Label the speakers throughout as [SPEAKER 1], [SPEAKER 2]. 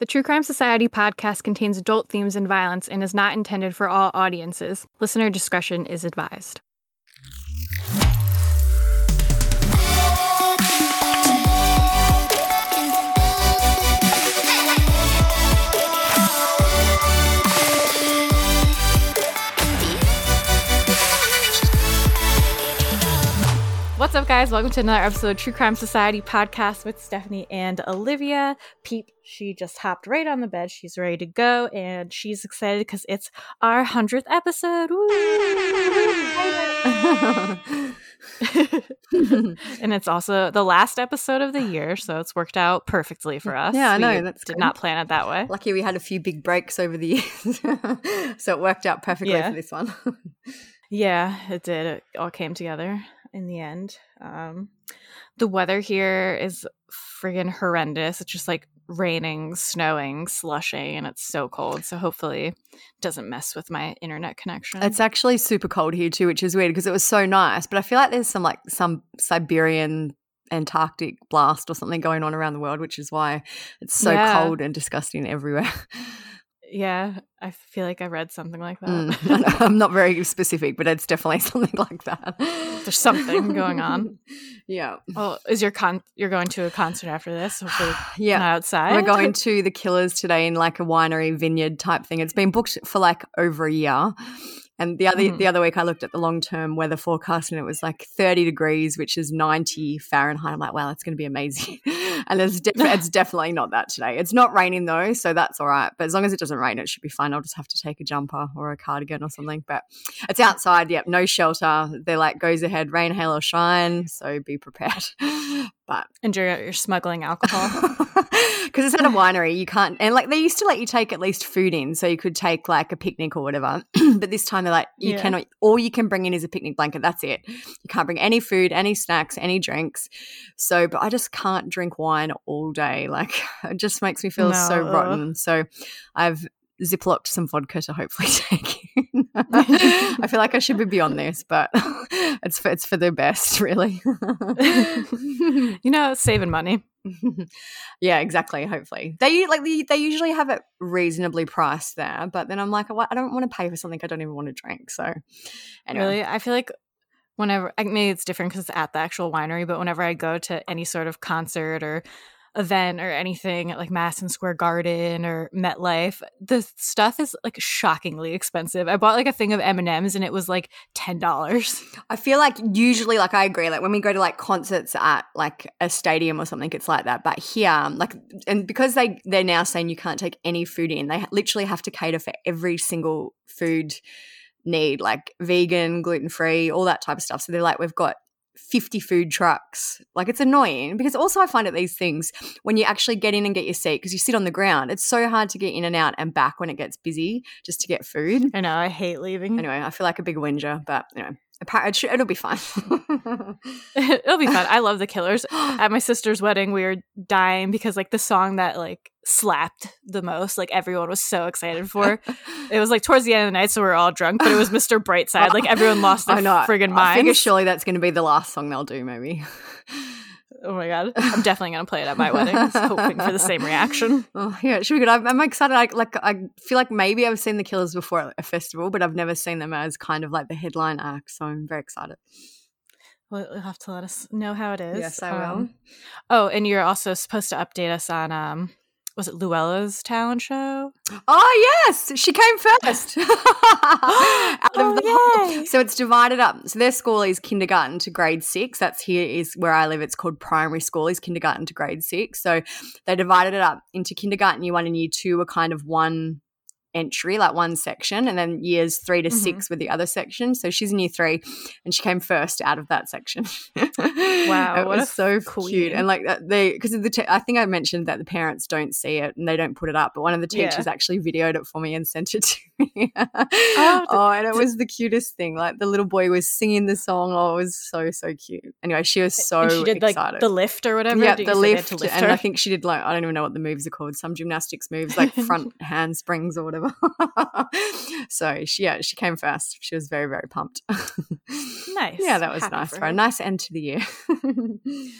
[SPEAKER 1] The True Crime Society podcast contains adult themes and violence and is not intended for all audiences. Listener discretion is advised. What's up, guys? Welcome to another episode of True Crime Society podcast with Stephanie and Olivia. Peep, she just hopped right on the bed. She's ready to go, and she's excited because it's our hundredth episode. and it's also the last episode of the year, so it's worked out perfectly for us.
[SPEAKER 2] Yeah, I
[SPEAKER 1] We
[SPEAKER 2] know, that's
[SPEAKER 1] did
[SPEAKER 2] good.
[SPEAKER 1] not plan it that way.
[SPEAKER 2] Lucky we had a few big breaks over the years. so it worked out perfectly
[SPEAKER 1] Yeah.
[SPEAKER 2] for this one.
[SPEAKER 1] Yeah, it did. It all came together in the end. Um, the weather here is friggin' horrendous. It's just like raining, snowing, slushing, and it's so cold. So hopefully, it doesn't mess with my internet connection.
[SPEAKER 2] it's actually super cold here too, which is weird because it was so nice. But I feel like there's some like some Siberian Antarctic blast or something going on around the world, which is why it's so
[SPEAKER 1] Yeah.
[SPEAKER 2] cold and disgusting everywhere.
[SPEAKER 1] yeah, I feel like I read something like that.
[SPEAKER 2] Mm. I'm not very specific, but it's definitely something like that.
[SPEAKER 1] There's something going on.
[SPEAKER 2] Yeah.
[SPEAKER 1] Oh, is your con? You're going to a concert after this?
[SPEAKER 2] Yeah.
[SPEAKER 1] not outside.
[SPEAKER 2] We're going to the Killers today in like a winery vineyard type thing. It's been booked for like over a year. And the other
[SPEAKER 1] Mhm.
[SPEAKER 2] the other week I looked at the long term weather forecast and it was like 30 degrees, which is 90 Fahrenheit. I'm like, wow, that's going to be amazing. and it's, def- it's definitely not that today. It's not raining though, so that's all right. But as long as it doesn't rain, it should be fine. I'll just have to take a jumper or a cardigan or something. But it's outside. Yep, no shelter. They're like goes ahead, rain, hail, or shine. So be prepared. But
[SPEAKER 1] and you're, you're smuggling alcohol.
[SPEAKER 2] because it's at a winery, you can't. And like they used to let you take at least food in, so you could take like a picnic or whatever. but this time they're like, you
[SPEAKER 1] Yeah.
[SPEAKER 2] cannot. All you can bring in is a picnic blanket. That's it. You can't bring any food, any snacks, any drinks. So, but I just can't drink wine all day. Like it just makes me feel so rotten. So, I've ziplocked some vodka to hopefully take in. I feel like I should be beyond this, but it's for, it's for the best, really.
[SPEAKER 1] you know, saving money.
[SPEAKER 2] yeah, exactly. Hopefully, they like they, they usually have it reasonably priced there, but then I'm like, "Well, I don't want to pay for something I don't even want to drink. So, anyway,
[SPEAKER 1] Really, I feel like whenever I- maybe it's different because it's at the actual winery, but whenever I go to any sort of concert or event or anything at like Madison Square Garden or MetLife, the stuff is like shockingly expensive. I bought like a thing of M and it was like ten dollars.
[SPEAKER 2] I feel like usually, like I agree, like when we go to like concerts at like a stadium or something, it's like that. But here, like, and because they they're now saying you can't take any food in, they literally have to cater for every single food need, like vegan, gluten free, all that type of stuff. So they're like, we've got 50 food trucks. Like it's annoying because also I find at these things when you actually get in and get your seat because you sit on the ground, it's so hard to get in and out and back when it gets busy just to get food.
[SPEAKER 1] I know I hate leaving.
[SPEAKER 2] Anyway, I feel like a big whinger, but it should, it'll be fine.
[SPEAKER 1] It'll be fun. I love the Killers. At my sister's wedding, we were dying because like the song that like slapped the most, like everyone was so excited for. It was like towards the end of the night, so we are all drunk, but it was Mr. Brightside. Like everyone lost their friggin'
[SPEAKER 2] I figure surely that's going to be the last song they'll do, maybe.
[SPEAKER 1] Oh my god, I'm definitely gonna play it at my wedding, hoping for the same reaction.
[SPEAKER 2] Oh yeah, it should be good. I'm, I'm excited. I, like I feel like maybe I've seen the Killers before at a festival, but I've never seen them as kind of like the headline act. So I'm very excited.
[SPEAKER 1] Well, you'll have to let us know how it is.
[SPEAKER 2] Yes, I will.
[SPEAKER 1] Um, oh, and you're also supposed to update us on um, was it Luella's talent show?
[SPEAKER 2] Oh yes, she came first. Out
[SPEAKER 1] Oh,
[SPEAKER 2] of the whole- so it's divided up. So their school is kindergarten to grade six. That's here is where I live. It's called primary school. Is kindergarten to grade six. So they divided it up into kindergarten year one and year two were kind of one entry, like one section, and then years three to
[SPEAKER 1] Mhm.
[SPEAKER 2] six with the other section. So she's in year three, and she came first out of that section.
[SPEAKER 1] Wow,
[SPEAKER 2] it
[SPEAKER 1] what
[SPEAKER 2] was so
[SPEAKER 1] queen.
[SPEAKER 2] cute, and like they because of the te- I think I mentioned that the parents don't see it and they don't put it up, but one of the
[SPEAKER 1] Yeah.
[SPEAKER 2] teachers actually videoed it for me and sent it to me.
[SPEAKER 1] Oh,
[SPEAKER 2] oh, and it was the cutest thing. Like the little boy was singing the song. Oh, it was so so cute. Anyway, she was so
[SPEAKER 1] and she did like the lift or whatever.
[SPEAKER 2] Yeah, the
[SPEAKER 1] you say they had
[SPEAKER 2] lift,
[SPEAKER 1] lift
[SPEAKER 2] and
[SPEAKER 1] her?
[SPEAKER 2] I think she did like I don't even know what the moves are called. Some gymnastics moves, like front handsprings or whatever. so she, yeah, she came first. She was very very pumped.
[SPEAKER 1] nice.
[SPEAKER 2] yeah, that was
[SPEAKER 1] Happy
[SPEAKER 2] nice
[SPEAKER 1] for
[SPEAKER 2] for her. Nice end to the year.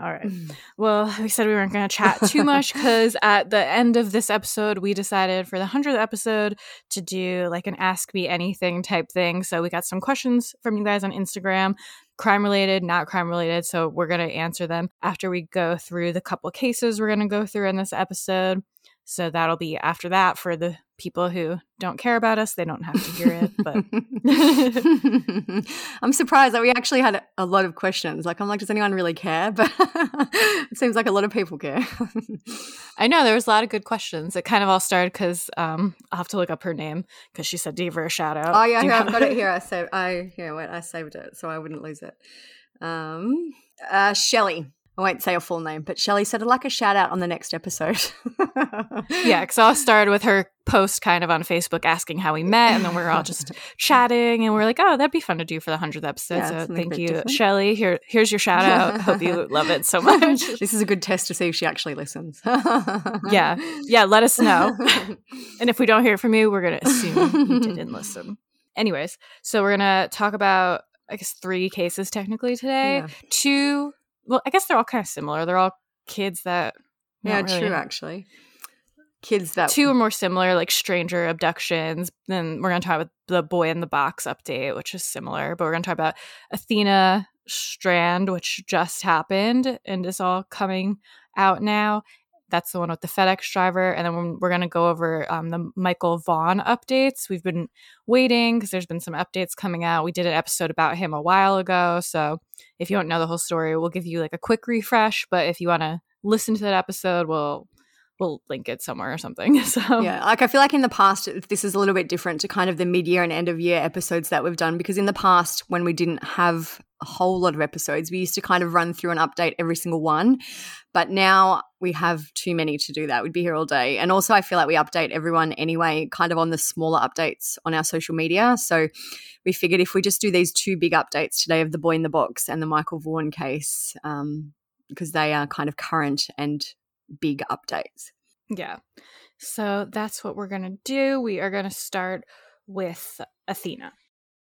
[SPEAKER 1] All right. Well, we said we weren't going to chat too much because at the end of this episode, we decided for the 100th episode to do like an Ask Me Anything type thing. So we got some questions from you guys on Instagram, crime related, not crime related. So we're going to answer them after we go through the couple cases we're going to go through in this episode. So that'll be after that for the people who don't care about us. They don't have to hear it. But
[SPEAKER 2] I'm surprised that we actually had a lot of questions. Like, I'm like, does anyone really care? But it seems like a lot of people care.
[SPEAKER 1] I know there was a lot of good questions. It kind of all started because um, I'll have to look up her name because she said, "Do you a shout out?"
[SPEAKER 2] Oh yeah, yeah I've got it here. I saved. I here. Wait, I saved it so I wouldn't lose it. Um, uh, Shelly. I won't say a full name, but Shelly said I'd like a shout out on the next episode.
[SPEAKER 1] yeah, because I started with her post kind of on Facebook asking how we met, and then we are all just chatting, and we are like, oh, that'd be fun to do for the hundredth episode. Yeah, so thank you, Shelly. Here, here's your shout out. Hope you love it so much.
[SPEAKER 2] this is a good test to see if she actually listens.
[SPEAKER 1] yeah, yeah. Let us know, and if we don't hear from you, we're gonna assume you didn't listen. Anyways, so we're gonna talk about I guess three cases technically today. Yeah. Two well, I guess they're all kind of similar. They're all kids that
[SPEAKER 2] yeah, really true actually. Kids that
[SPEAKER 1] two are more similar, like stranger abductions. Then we're going to talk about the boy in the box update, which is similar. But we're going to talk about Athena Strand, which just happened and is all coming out now. That's the one with the FedEx driver. And then we're going to go over um, the Michael Vaughan updates. We've been waiting because there's been some updates coming out. We did an episode about him a while ago. So if you don't know the whole story, we'll give you like a quick refresh. But if you want to listen to that episode, we'll we'll link it somewhere or something. So
[SPEAKER 2] yeah, like I feel like in the past this is a little bit different to kind of the mid-year and end of year episodes that we've done because in the past when we didn't have a whole lot of episodes, we used to kind of run through and update every single one. But now we have too many to do that. We'd be here all day. And also I feel like we update everyone anyway, kind of on the smaller updates on our social media. So we figured if we just do these two big updates today of the boy in the box and the Michael Vaughan case, um, because they are kind of current and big updates.
[SPEAKER 1] Yeah. So that's what we're going to do. We are going to start with Athena.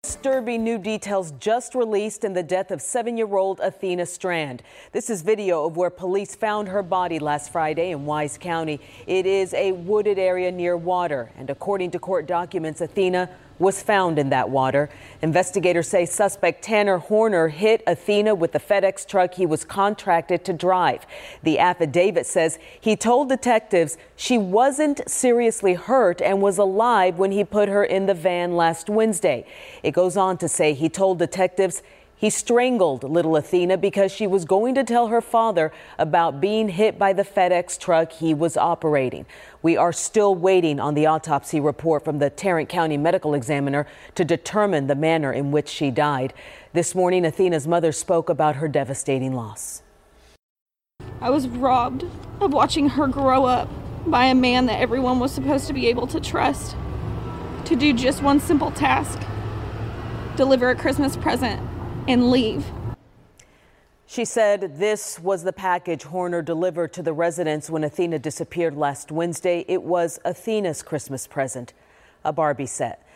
[SPEAKER 3] Disturbing new details just released in the death of seven year old Athena Strand. This is video of where police found her body last Friday in Wise County. It is a wooded area near water, and according to court documents, Athena was found in that water. Investigators say suspect Tanner Horner hit Athena with the FedEx truck he was contracted to drive. The affidavit says he told detectives she wasn't seriously hurt and was alive when he put her in the van last Wednesday. It goes on to say he told detectives he strangled little Athena because she was going to tell her father about being hit by the FedEx truck he was operating. We are still waiting on the autopsy report from the Tarrant County Medical Examiner to determine the manner in which she died. This morning, Athena's mother spoke about her devastating loss.
[SPEAKER 4] I was robbed of watching her grow up by a man that everyone was supposed to be able to trust to do just one simple task deliver a Christmas present and leave.
[SPEAKER 3] She said this was the package Horner delivered to the residents when Athena disappeared last Wednesday. It was Athena's Christmas present, a Barbie set.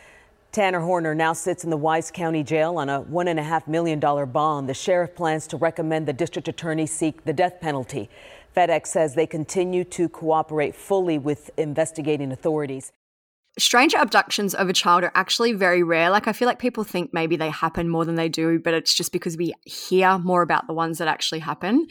[SPEAKER 3] Tanner Horner now sits in the Wise County Jail on a $1.5 million bond. The sheriff plans to recommend the district attorney seek the death penalty. FedEx says they continue to cooperate fully with investigating authorities
[SPEAKER 2] stranger abductions of a child are actually very rare. Like I feel like people think maybe they happen more than they do, but it's just because we hear more about the ones that actually happen.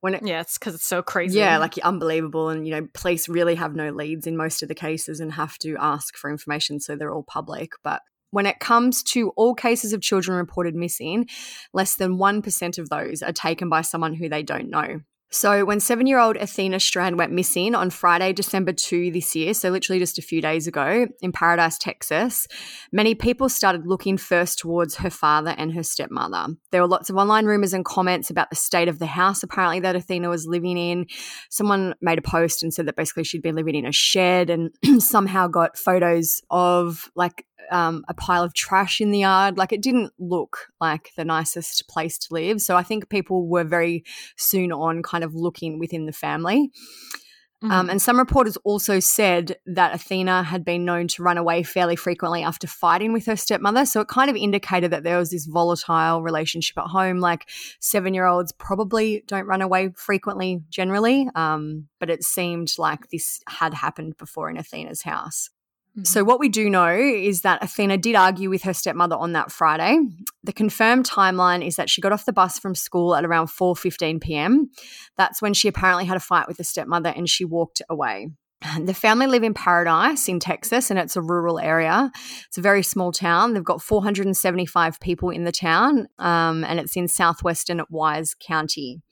[SPEAKER 1] When it, yeah, it's because it's so crazy.
[SPEAKER 2] Yeah, like unbelievable, and you know, police really have no leads in most of the cases and have to ask for information, so they're all public. But when it comes to all cases of children reported missing, less than 1% of those are taken by someone who they don't know. So, when seven year old Athena Strand went missing on Friday, December 2 this year, so literally just a few days ago in Paradise, Texas, many people started looking first towards her father and her stepmother. There were lots of online rumors and comments about the state of the house, apparently, that Athena was living in. Someone made a post and said that basically she'd been living in a shed and somehow got photos of like um, a pile of trash in the yard. Like it didn't look like the nicest place to live. So I think people were very soon on kind of looking within the family. Um,
[SPEAKER 1] Mhm.
[SPEAKER 2] and some reporters also said that Athena had been known to run away fairly frequently after fighting with her stepmother. So it kind of indicated that there was this volatile relationship at home. Like seven year olds probably don't run away frequently generally, um, but it seemed like this had happened before in Athena's house. So what we do know is that Athena did argue with her stepmother on that Friday. The confirmed timeline is that she got off the bus from school at around 4:15 p.m. That's when she apparently had a fight with the stepmother and she walked away. The family live in Paradise in Texas and it's a rural area. It's a very small town. They've got 475 people in the town um, and it's in southwestern Wise County.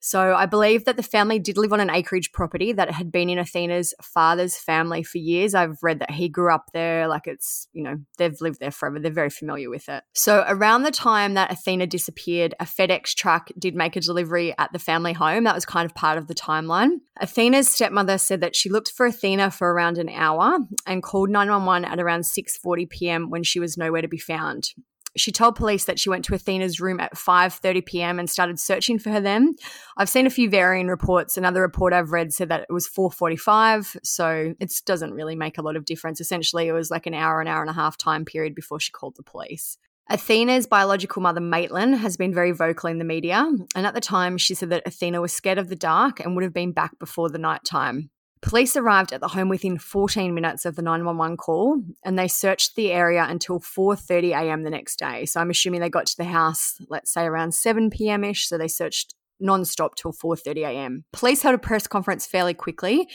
[SPEAKER 2] So I believe that the family did live on an acreage property that had been in Athena's father's family for years. I've read that he grew up there, like it's, you know, they've lived there forever. They're very familiar with it. So around the time that Athena disappeared, a FedEx truck did make a delivery at the family home. That was kind of part of the timeline. Athena's stepmother said that she looked for Athena for around an hour and called 911 at around 6:40 p.m. when she was nowhere to be found she told police that she went to Athena's room at 5:30 p.m. and started searching for her then. I've seen a few varying reports. Another report I've read said that it was 4:45, so it doesn't really make a lot of difference. Essentially, it was like an hour an hour and a half time period before she called the police. Athena's biological mother, Maitland, has been very vocal in the media, and at the time she said that Athena was scared of the dark and would have been back before the night time. Police arrived at the home within 14 minutes of the 911 call and they searched the area until 4:30 a.m. the next day. So I'm assuming they got to the house let's say around 7 p.m.ish, so they searched non-stop till 4:30 a.m. Police held a press conference fairly quickly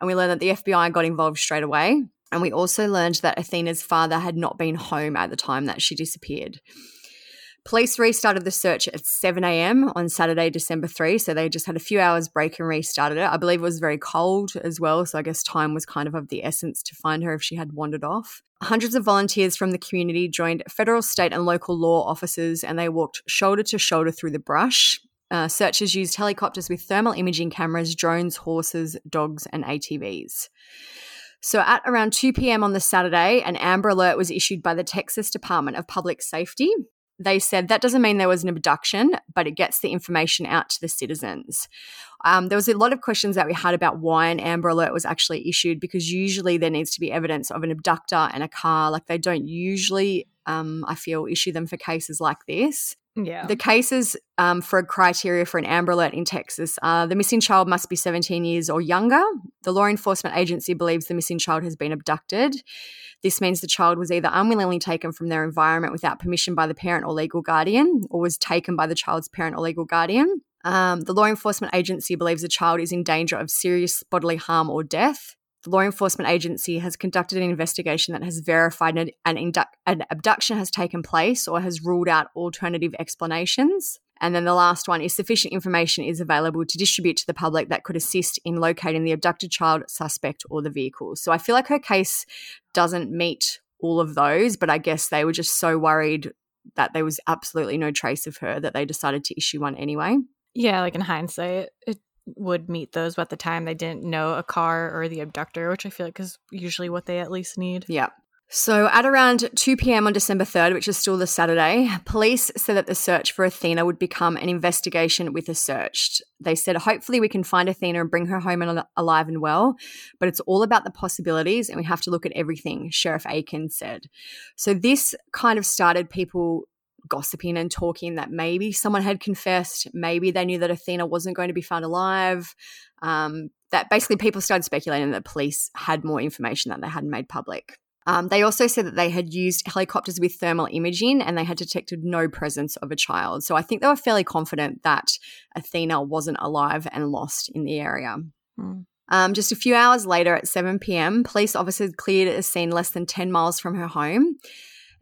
[SPEAKER 2] and we learned that the FBI got involved straight away. And we also learned that Athena's father had not been home at the time that she disappeared. Police restarted the search at 7 a.m. on Saturday, December 3. So they just had a few hours break and restarted it. I believe it was very cold as well. So I guess time was kind of of the essence to find her if she had wandered off. Hundreds of volunteers from the community joined federal, state, and local law officers and they walked shoulder to shoulder through the brush. Uh, searchers used helicopters with thermal imaging cameras, drones, horses, dogs, and ATVs. So, at around 2 p.m. on the Saturday, an Amber Alert was issued by the Texas Department of Public Safety. They said that doesn't mean there was an abduction, but it gets the information out to the citizens. Um, there was a lot of questions that we had about why an Amber Alert was actually issued because usually there needs to be evidence of an abductor and a car. Like they don't usually, um, I feel, issue them for cases like this.
[SPEAKER 1] Yeah.
[SPEAKER 2] The cases um, for a criteria for an Amber Alert in Texas are the missing child must be 17 years or younger. The law enforcement agency believes the missing child has been abducted. This means the child was either unwillingly taken from their environment without permission by the parent or legal guardian, or was taken by the child's parent or legal guardian. Um, the law enforcement agency believes the child is in danger of serious bodily harm or death. Law enforcement agency has conducted an investigation that has verified an, an, an abduction has taken place or has ruled out alternative explanations. And then the last one is sufficient information is available to distribute to the public that could assist in locating the abducted child, suspect, or the vehicle. So I feel like her case doesn't meet all of those, but I guess they were just so worried that there was absolutely no trace of her that they decided to issue one anyway.
[SPEAKER 1] Yeah, like in hindsight, it would meet those, but at the time they didn't know a car or the abductor, which I feel like is usually what they at least need.
[SPEAKER 2] Yeah. So at around 2 p.m. on December 3rd, which is still the Saturday, police said that the search for Athena would become an investigation with a search. They said, hopefully, we can find Athena and bring her home and alive and well, but it's all about the possibilities and we have to look at everything, Sheriff Akin said. So this kind of started people gossiping and talking that maybe someone had confessed, maybe they knew that Athena wasn't going to be found alive. Um, that basically people started speculating that police had more information that they hadn't made public. Um, they also said that they had used helicopters with thermal imaging and they had detected no presence of a child. So I think they were fairly confident that Athena wasn't alive and lost in the area.
[SPEAKER 1] Hmm.
[SPEAKER 2] Um, just a few hours later at 7 p.m., police officers cleared a scene less than 10 miles from her home.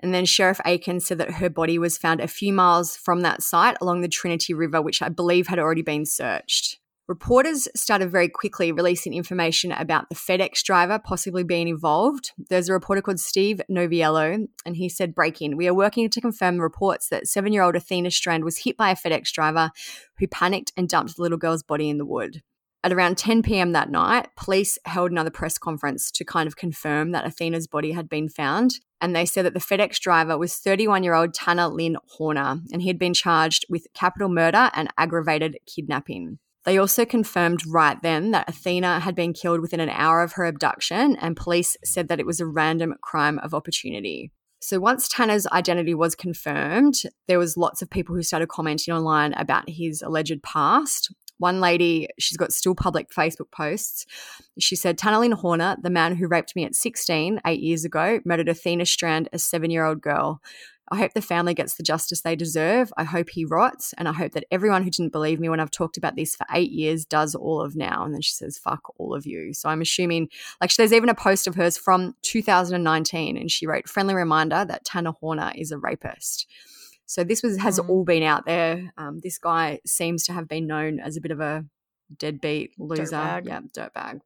[SPEAKER 2] And then Sheriff Akin said that her body was found a few miles from that site along the Trinity River, which I believe had already been searched. Reporters started very quickly releasing information about the FedEx driver possibly being involved. There's a reporter called Steve Noviello, and he said, Break in. We are working to confirm reports that seven year old Athena Strand was hit by a FedEx driver who panicked and dumped the little girl's body in the wood. At around 10 p.m. that night, police held another press conference to kind of confirm that Athena's body had been found. And they said that the FedEx driver was 31 year old Tanner Lynn Horner, and he had been charged with capital murder and aggravated kidnapping. They also confirmed right then that Athena had been killed within an hour of her abduction, and police said that it was a random crime of opportunity. So once Tanner's identity was confirmed, there was lots of people who started commenting online about his alleged past. One lady, she's got still public Facebook posts. She said, Tanner Horner, the man who raped me at 16, eight years ago, murdered Athena Strand, a seven year old girl. I hope the family gets the justice they deserve. I hope he rots. And I hope that everyone who didn't believe me when I've talked about this for eight years does all of now. And then she says, fuck all of you. So I'm assuming, like, there's even a post of hers from 2019. And she wrote, friendly reminder that Tanner Horner is a rapist. So this was has mm. all been out there. Um, this guy seems to have been known as a bit of a deadbeat loser.
[SPEAKER 1] Dirtbag.
[SPEAKER 2] Yeah, dirtbag.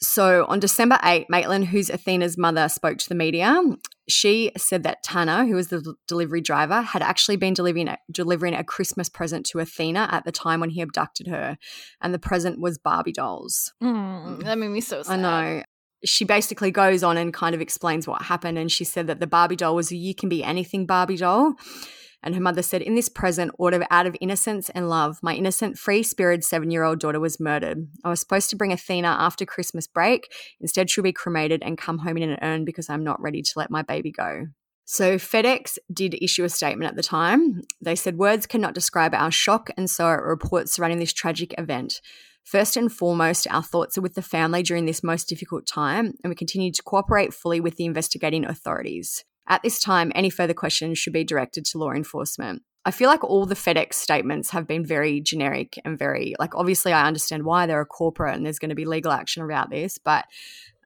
[SPEAKER 2] So on December 8, Maitland, who's Athena's mother, spoke to the media. She said that Tanner, who was the delivery driver, had actually been delivering a, delivering a Christmas present to Athena at the time when he abducted her, and the present was Barbie dolls.
[SPEAKER 1] Mm, that made me so sad.
[SPEAKER 2] I know. She basically goes on and kind of explains what happened, and she said that the Barbie doll was a "You can be anything" Barbie doll, and her mother said, In this present, order out of innocence and love, my innocent, free spirited seven year old daughter was murdered. I was supposed to bring Athena after Christmas break. Instead, she'll be cremated and come home in an urn because I'm not ready to let my baby go. So, FedEx did issue a statement at the time. They said, Words cannot describe our shock and sorrow at reports surrounding this tragic event. First and foremost, our thoughts are with the family during this most difficult time, and we continue to cooperate fully with the investigating authorities. At this time, any further questions should be directed to law enforcement. I feel like all the FedEx statements have been very generic and very, like, obviously, I understand why they're a corporate and there's going to be legal action about this, but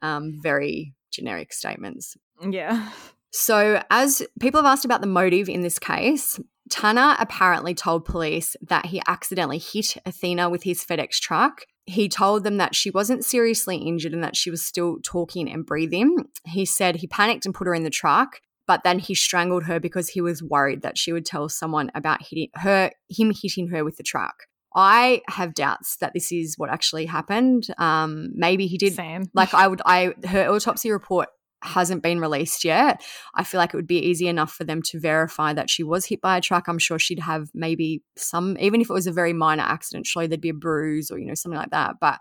[SPEAKER 2] um, very generic statements.
[SPEAKER 1] Yeah.
[SPEAKER 2] So, as people have asked about the motive in this case, Tanner apparently told police that he accidentally hit Athena with his FedEx truck he told them that she wasn't seriously injured and that she was still talking and breathing. He said he panicked and put her in the truck but then he strangled her because he was worried that she would tell someone about hitting her him hitting her with the truck. I have doubts that this is what actually happened. Um, maybe he did.
[SPEAKER 1] Same.
[SPEAKER 2] Like I would, I her autopsy report hasn't been released yet. I feel like it would be easy enough for them to verify that she was hit by a truck. I'm sure she'd have maybe some, even if it was a very minor accident, surely there'd be a bruise or you know something like that. But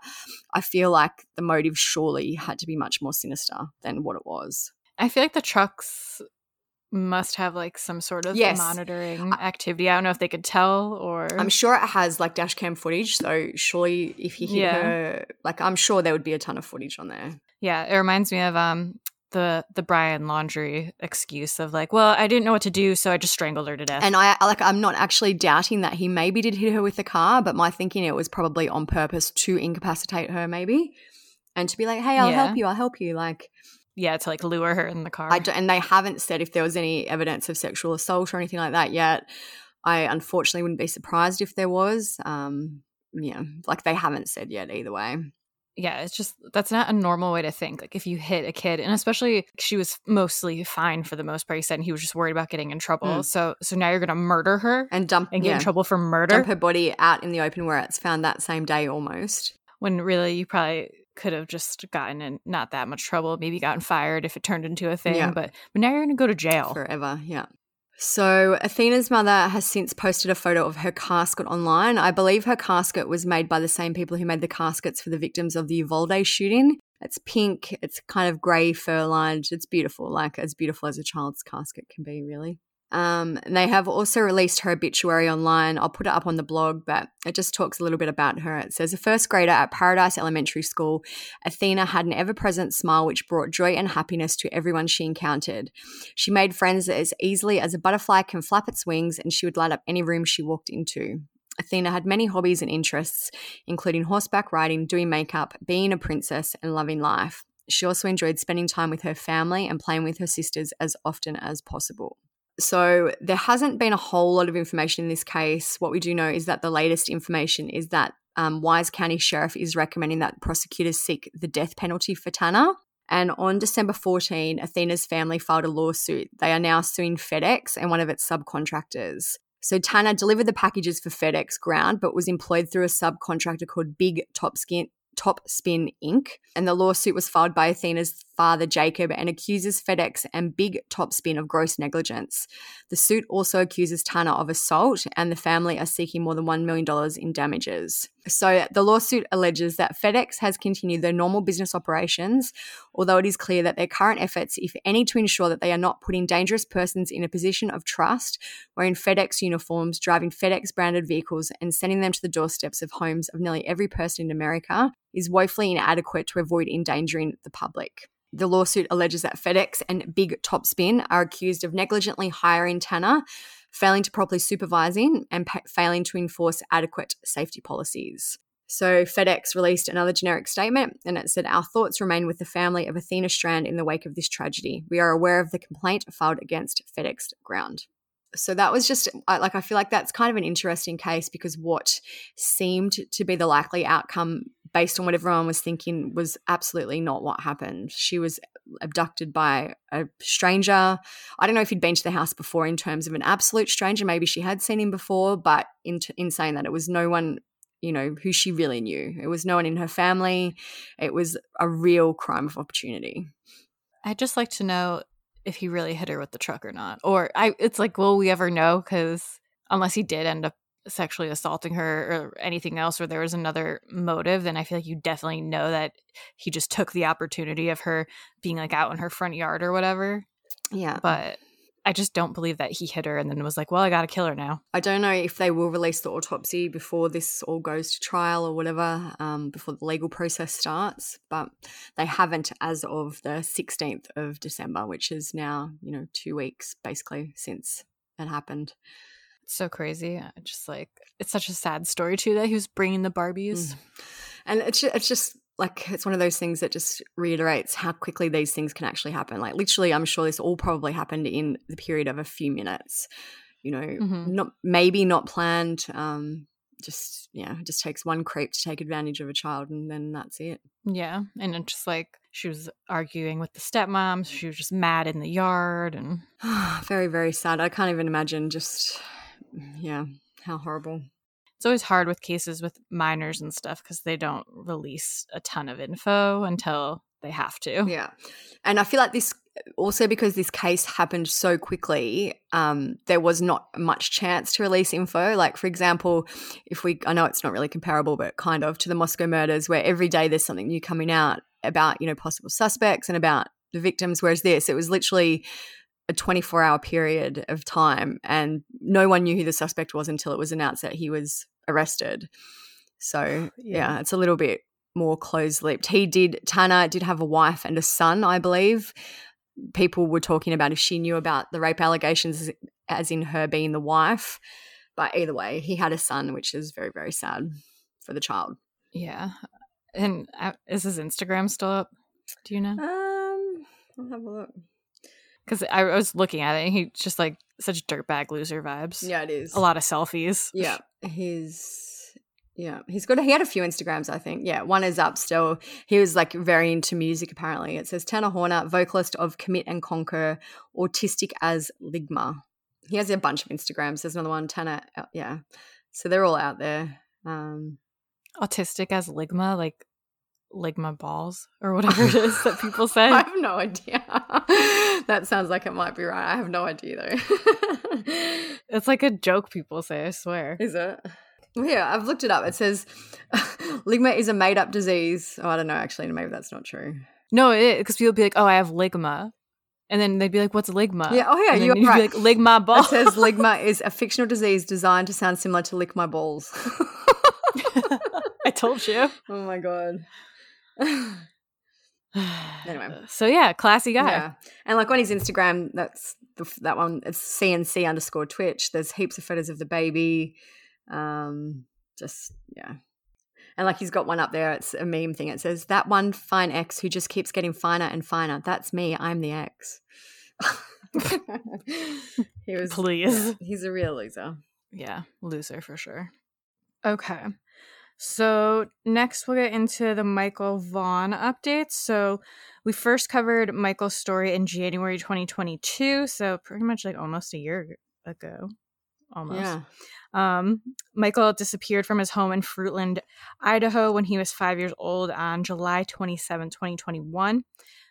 [SPEAKER 2] I feel like the motive surely had to be much more sinister than what it was.
[SPEAKER 1] I feel like the trucks must have like some sort of yes. monitoring activity. I don't know if they could tell or
[SPEAKER 2] I'm sure it has like dash cam footage. So surely if he hit yeah. her like I'm sure there would be a ton of footage on there.
[SPEAKER 1] Yeah. It reminds me of um the the Brian Laundrie excuse of like, well, I didn't know what to do, so I just strangled her to death.
[SPEAKER 2] And I like I'm not actually doubting that he maybe did hit her with the car, but my thinking it was probably on purpose to incapacitate her, maybe, and to be like, hey, I'll yeah. help you, I'll help you, like
[SPEAKER 1] yeah, to like lure her in the car.
[SPEAKER 2] and they haven't said if there was any evidence of sexual assault or anything like that yet. I unfortunately wouldn't be surprised if there was. Um, yeah, like they haven't said yet either way.
[SPEAKER 1] Yeah, it's just that's not a normal way to think. Like if you hit a kid, and especially she was mostly fine for the most part. He said and he was just worried about getting in trouble. Mm. So so now you're gonna murder her
[SPEAKER 2] and dump
[SPEAKER 1] and get
[SPEAKER 2] yeah.
[SPEAKER 1] in trouble for murder.
[SPEAKER 2] Dump her body out in the open where it's found that same day almost.
[SPEAKER 1] When really you probably could have just gotten in not that much trouble, maybe gotten fired if it turned into a thing. Yeah. But but now you're going to go to jail
[SPEAKER 2] forever. Yeah. So Athena's mother has since posted a photo of her casket online. I believe her casket was made by the same people who made the caskets for the victims of the Uvalde shooting. It's pink. It's kind of grey fur lined. It's beautiful, like as beautiful as a child's casket can be, really. Um, they have also released her obituary online. I'll put it up on the blog, but it just talks a little bit about her. It says, a first grader at Paradise Elementary School, Athena had an ever present smile which brought joy and happiness to everyone she encountered. She made friends as easily as a butterfly can flap its wings, and she would light up any room she walked into. Athena had many hobbies and interests, including horseback riding, doing makeup, being a princess, and loving life. She also enjoyed spending time with her family and playing with her sisters as often as possible. So there hasn't been a whole lot of information in this case. What we do know is that the latest information is that um, Wise County Sheriff is recommending that prosecutors seek the death penalty for Tanner. And on December 14, Athena's family filed a lawsuit. They are now suing FedEx and one of its subcontractors. So Tanner delivered the packages for FedEx Ground, but was employed through a subcontractor called Big Top Skin, Top Spin Inc. And the lawsuit was filed by Athena's father, Jacob, and accuses FedEx and Big Topspin of gross negligence. The suit also accuses Tanner of assault, and the family are seeking more than $1 million in damages. So the lawsuit alleges that FedEx has continued their normal business operations, although it is clear that their current efforts, if any, to ensure that they are not putting dangerous persons in a position of trust, wearing FedEx uniforms, driving FedEx branded vehicles, and sending them to the doorsteps of homes of nearly every person in America, is woefully inadequate to avoid endangering the public. The lawsuit alleges that FedEx and Big Topspin are accused of negligently hiring Tanner, failing to properly supervise him, and pa- failing to enforce adequate safety policies. So FedEx released another generic statement and it said, Our thoughts remain with the family of Athena Strand in the wake of this tragedy. We are aware of the complaint filed against FedEx Ground. So that was just like, I feel like that's kind of an interesting case because what seemed to be the likely outcome based on what everyone was thinking was absolutely not what happened. She was abducted by a stranger. I don't know if he'd been to the house before in terms of an absolute stranger. Maybe she had seen him before, but in, in saying that, it was no one you know, who she really knew. It was no one in her family. It was a real crime of opportunity.
[SPEAKER 1] I'd just like to know if he really hit her with the truck or not. Or I it's like, will we ever know? Because unless he did end up sexually assaulting her or anything else, or there was another motive, then I feel like you definitely know that he just took the opportunity of her being like out in her front yard or whatever.
[SPEAKER 2] Yeah.
[SPEAKER 1] But I just don't believe that he hit her and then was like, well, I got to kill her now.
[SPEAKER 2] I don't know if they will release the autopsy before this all goes to trial or whatever, um, before the legal process starts, but they haven't as of the 16th of December, which is now, you know, two weeks basically since it happened.
[SPEAKER 1] So crazy. Just like, it's such a sad story too that he was bringing the Barbies.
[SPEAKER 2] Mm. And it's just, it's just like it's one of those things that just reiterates how quickly these things can actually happen. Like literally, I'm sure this all probably happened in the period of a few minutes. You know,
[SPEAKER 1] Mhm.
[SPEAKER 2] not maybe not planned. Um, just yeah, it just takes one creep to take advantage of a child, and then that's it.
[SPEAKER 1] Yeah. And it's just like she was arguing with the stepmom. She was just mad in the yard. And
[SPEAKER 2] very very sad. I can't even imagine. Just yeah, how horrible.
[SPEAKER 1] it's always hard with cases with minors and stuff because they don't release a ton of info until they have to.
[SPEAKER 2] Yeah. And I feel like this also because this case happened so quickly, um, there was not much chance to release info. Like, for example, if we, I know it's not really comparable, but kind of to the Moscow murders, where every day there's something new coming out about, you know, possible suspects and about the victims. Whereas this, it was literally a 24 hour period of time and no one knew who the suspect was until it was announced that he was arrested. So, yeah, it's a little bit more closed lipped. He did, Tanner did have a wife and a son, I believe. People were talking about if she knew about the rape allegations, as in her being the wife. But either way, he had a son, which is very, very sad for the child.
[SPEAKER 1] Yeah. And uh, is his Instagram still up? Do you know?
[SPEAKER 2] Um, I'll have a look.
[SPEAKER 1] Because I was looking at it and he's just like such dirtbag loser vibes.
[SPEAKER 2] Yeah, it is.
[SPEAKER 1] A lot of selfies.
[SPEAKER 2] Yeah, he's yeah, he's got. He had a few Instagrams, I think. Yeah, one is up still. He was like very into music. Apparently, it says Tanner Horner, vocalist of Commit and Conquer, autistic as Ligma. He has a bunch of Instagrams. There's another one, Tanner. uh, Yeah, so they're all out there. Um,
[SPEAKER 1] Autistic as ligma, like ligma balls or whatever it is that people say.
[SPEAKER 2] I have no idea. that sounds like it might be right. I have no idea though.
[SPEAKER 1] It's like a joke people say, I swear.
[SPEAKER 2] Is it? Yeah, I've looked it up. It says ligma is a made up disease. Oh, I don't know, actually. Maybe that's not true.
[SPEAKER 1] No, it because people be like, "Oh, I have ligma," and then they'd be like, "What's ligma?"
[SPEAKER 2] Yeah, oh, yeah, you're
[SPEAKER 1] you'd
[SPEAKER 2] right.
[SPEAKER 1] Be like ligma ball.
[SPEAKER 2] It says ligma is a fictional disease designed to sound similar to lick my balls.
[SPEAKER 1] I told you.
[SPEAKER 2] oh my god. Anyway.
[SPEAKER 1] so yeah, classy guy.
[SPEAKER 2] Yeah, and like on his Instagram, that's the, that one. It's CNC underscore Twitch. There's heaps of photos of the baby. Um, just yeah, and like he's got one up there. It's a meme thing. It says that one fine ex who just keeps getting finer and finer. That's me. I'm the ex. he was.
[SPEAKER 1] Please.
[SPEAKER 2] he's a real loser.
[SPEAKER 1] Yeah, loser for sure. Okay. So next we'll get into the Michael Vaughan updates. So we first covered Michael's story in January 2022, so pretty much like almost a year ago. Almost.
[SPEAKER 2] Yeah.
[SPEAKER 1] Um, Michael disappeared from his home in Fruitland, Idaho, when he was five years old on July 27, 2021.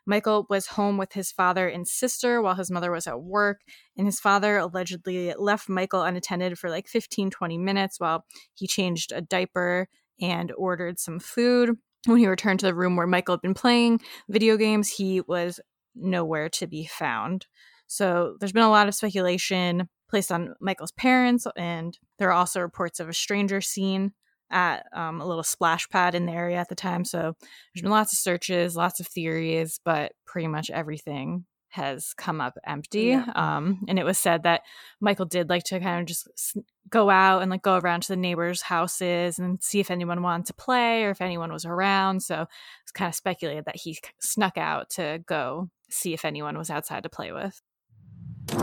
[SPEAKER 1] Michael was home with his father and sister while his mother was at work, and his father allegedly left Michael unattended for like 15, 20 minutes while he changed a diaper and ordered some food. When he returned to the room where Michael had been playing video games, he was nowhere to be found. So there's been a lot of speculation placed on Michael's parents, and there are also reports of a stranger seen at um, a little splash pad in the area at the time. So there's been lots of searches, lots of theories, but pretty much everything has come up empty.
[SPEAKER 2] Yeah.
[SPEAKER 1] Um, and it was said that Michael did like to kind of just go out and like go around to the neighbors' houses and see if anyone wanted to play or if anyone was around. So it's kind of speculated that he snuck out to go see if anyone was outside to play with.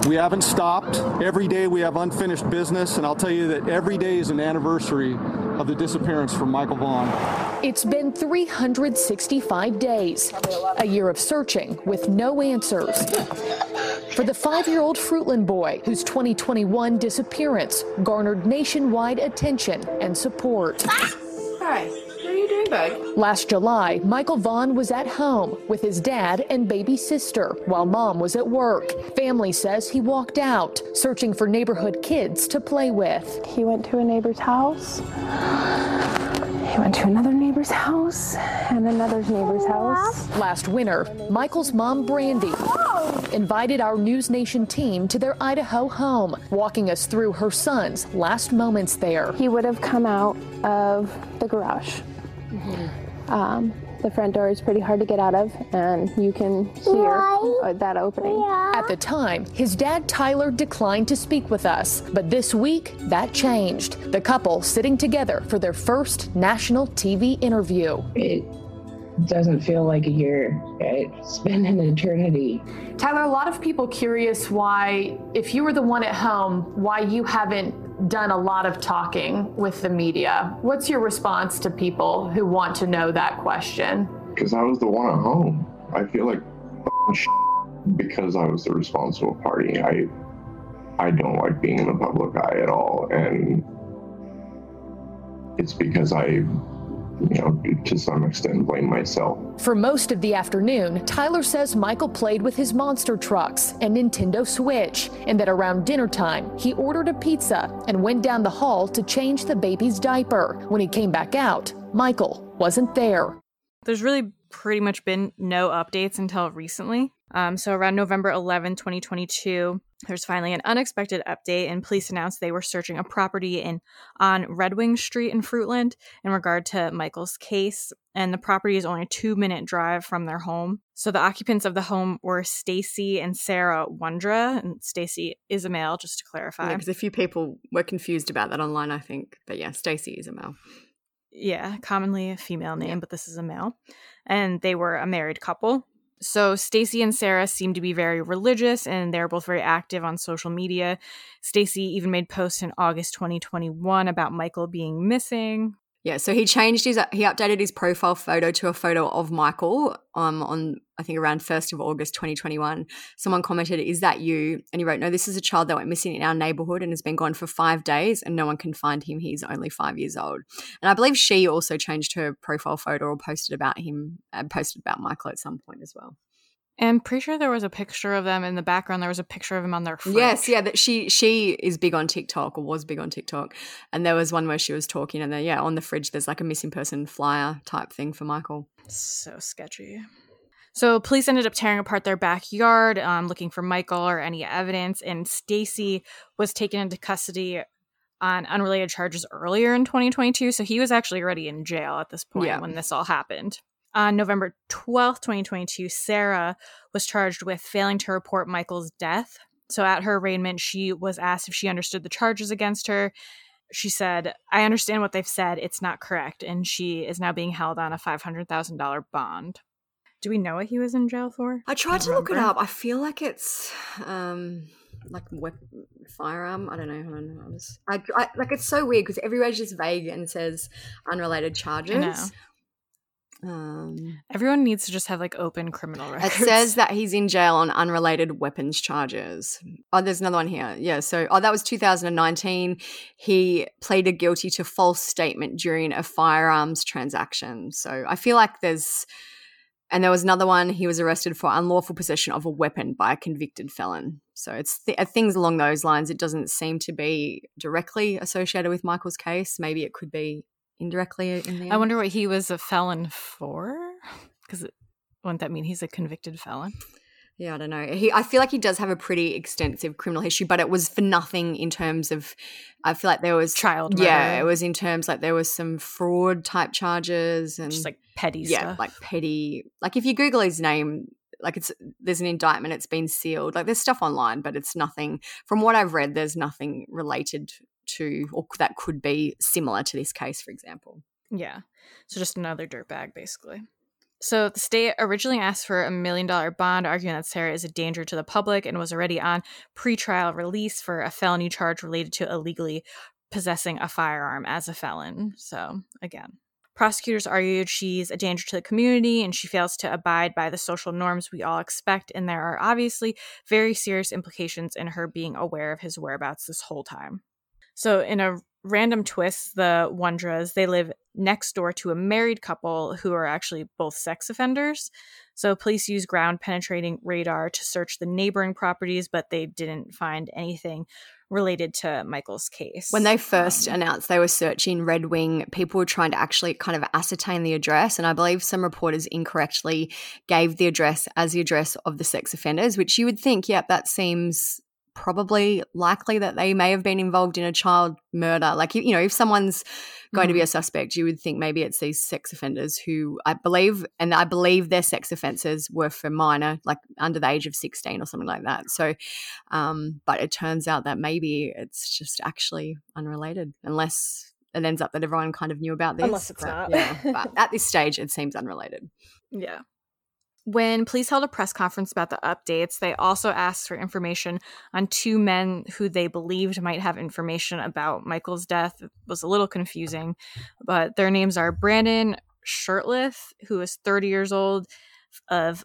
[SPEAKER 5] We haven't stopped. Every day we have unfinished business, and I'll tell you that every day is an anniversary of the disappearance from Michael Vaughan.
[SPEAKER 6] It's been 365 days, a year of searching with no answers. For the five year old Fruitland boy whose 2021 disappearance garnered nationwide attention and support.
[SPEAKER 7] Hi, what are you doing, bud?
[SPEAKER 6] Last July, Michael Vaughan was at home with his dad and baby sister while mom was at work. Family says he walked out, searching for neighborhood kids to play with.
[SPEAKER 8] He went to a neighbor's house. He went to another neighbor's house and another neighbor's house.
[SPEAKER 6] Last winter, Michael's mom, Brandy, invited our News Nation team to their Idaho home, walking us through her son's last moments there.
[SPEAKER 8] He would have come out of the garage. Um, the front door is pretty hard to get out of, and you can hear uh, that opening.
[SPEAKER 6] At the time, his dad Tyler declined to speak with us, but this week that changed. The couple sitting together for their first national TV interview.
[SPEAKER 9] It doesn't feel like a year. It's been an eternity.
[SPEAKER 6] Tyler, a lot of people curious why, if you were the one at home, why you haven't done a lot of talking with the media. What's your response to people who want to know that question?
[SPEAKER 10] Because I was the one at home. I feel like because I was the responsible party. I I don't like being in the public eye at all, and it's because I, you know, to some extent blame myself.
[SPEAKER 6] For most of the afternoon, Tyler says Michael played with his monster trucks and Nintendo Switch, and that around dinner time, he ordered a pizza and went down the hall to change the baby's diaper. When he came back out, Michael wasn't there.
[SPEAKER 1] There's really pretty much been no updates until recently. Um, so around November 11, 2022, there's finally an unexpected update, and police announced they were searching a property in on Red Wing Street in Fruitland in regard to Michael's case. And the property is only a two minute drive from their home. So the occupants of the home were Stacey and Sarah Wondra, and Stacey is a male, just to clarify.
[SPEAKER 2] Because a few people were confused about that online, I think. But yeah, Stacey is a male.
[SPEAKER 1] yeah, commonly a female name, but this is a male. And they were a married couple. So Stacey and Sarah seem to be very religious and they're both very active on social media. Stacey even made posts in August 2021 about Michael being missing.
[SPEAKER 2] Yeah, so he changed his he updated his profile photo to a photo of Michael um on I think around 1st of August 2021. Someone commented, "Is that you?" And he wrote, "No, this is a child that went missing in our neighborhood and has been gone for 5 days and no one can find him. He's only 5 years old." And I believe she also changed her profile photo or posted about him uh, posted about Michael at some point as well.
[SPEAKER 1] And pretty sure there was a picture of them in the background. There was a picture of him on their fridge.
[SPEAKER 2] Yes, yeah, that she she is big on TikTok or was big on TikTok. And there was one where she was talking and then yeah, on the fridge there's like a missing person flyer type thing for Michael.
[SPEAKER 1] So sketchy. So police ended up tearing apart their backyard, um, looking for Michael or any evidence, and Stacey was taken into custody on unrelated charges earlier in 2022. So he was actually already in jail at this point
[SPEAKER 2] Yeah.
[SPEAKER 1] when this all happened. On November 12th, 2022, Sarah was charged with failing to report Michael's death. So at her arraignment, she was asked if she understood the charges against her. She said, I understand what they've said. It's not correct. And she is now being held on a $500,000 bond. Do we know what he was in jail for?
[SPEAKER 2] I tried
[SPEAKER 1] Do
[SPEAKER 2] to look it up. I feel like it's um like firearm. I don't know. I don't know. I, just, I, I like it's so weird because everywhere's just vague and says unrelated charges. Um,
[SPEAKER 1] Everyone needs to just have like open criminal
[SPEAKER 2] it says that he's in jail on unrelated weapons charges. Oh, there's another one here. Yeah, so oh, that was 2019. He pleaded guilty to false statement during a firearms transaction. So I feel like there's, and there was another one. He was arrested for unlawful possession of a weapon by a convicted felon. So it's th- uh, things along those lines. It doesn't seem to be directly associated with Michael's case. Maybe it could be indirectly in the.
[SPEAKER 1] I wonder what he was a felon for, because wouldn't that mean he's a convicted felon?
[SPEAKER 2] Yeah, I don't know. He, I feel like he does have a pretty extensive criminal history, but it was for nothing in terms of. I feel like there was
[SPEAKER 1] Child
[SPEAKER 2] Yeah, it was in terms like there was some fraud type charges and
[SPEAKER 1] Just like petty
[SPEAKER 2] yeah,
[SPEAKER 1] stuff.
[SPEAKER 2] like petty. Like if you Google his name, like it's there's an indictment. It's been sealed. Like there's stuff online, but it's nothing. From what I've read, there's nothing related to or that could be similar to this case, for example.
[SPEAKER 1] Yeah. So just another dirtbag, basically. So the state originally asked for a million dollar bond, arguing that Sarah is a danger to the public and was already on pretrial release for a felony charge related to illegally possessing a firearm as a felon. So again, prosecutors argued she's a danger to the community and she fails to abide by the social norms we all expect, and there are obviously very serious implications in her being aware of his whereabouts this whole time. So, in a random twists, the Wondras, they live next door to a married couple who are actually both sex offenders. So, police use ground penetrating radar to search the neighboring properties, but they didn't find anything related to Michael's case.
[SPEAKER 2] When they first
[SPEAKER 1] Um,
[SPEAKER 2] announced they were searching Red Wing, people were trying to actually kind of ascertain the address. And I believe some reporters incorrectly gave the address as the address of the sex offenders, which you would think, yep, that seems probably likely that they may have been involved in a child murder. Like, you know, if someone's going to be a suspect, you would think maybe it's these sex offenders who I believe, and I believe their sex offenses were for minor, like under the age of 16 or something like that. So, um, but it turns out that maybe it's just actually unrelated, unless it ends up that everyone kind of knew about this.
[SPEAKER 3] Unless it's
[SPEAKER 2] But,
[SPEAKER 3] not.
[SPEAKER 2] yeah, but at this stage, it seems unrelated.
[SPEAKER 1] Yeah. When police held a press conference about the updates, they also asked for information on two men who they believed might have information about Michael's death. It was a little confusing, but their names are Brandon Shurtleff, who is 30 years old, of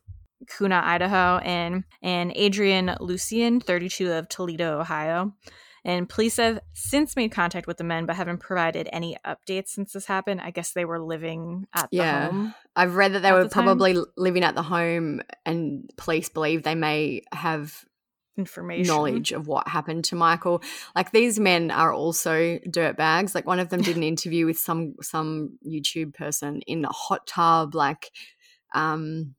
[SPEAKER 1] Kuna, Idaho, and and Adrian Lucian, 32 of Toledo, Ohio. And police have since made contact with the men, but haven't provided any updates since this happened. I guess they were living at the home.
[SPEAKER 2] I've read that they were
[SPEAKER 1] the
[SPEAKER 2] probably l- living at the home, and police believe they may have
[SPEAKER 1] Information.
[SPEAKER 2] knowledge of what happened to Michael. Like these men are also dirtbags. Like one of them did an interview with some some YouTube person in a hot tub. Like, um,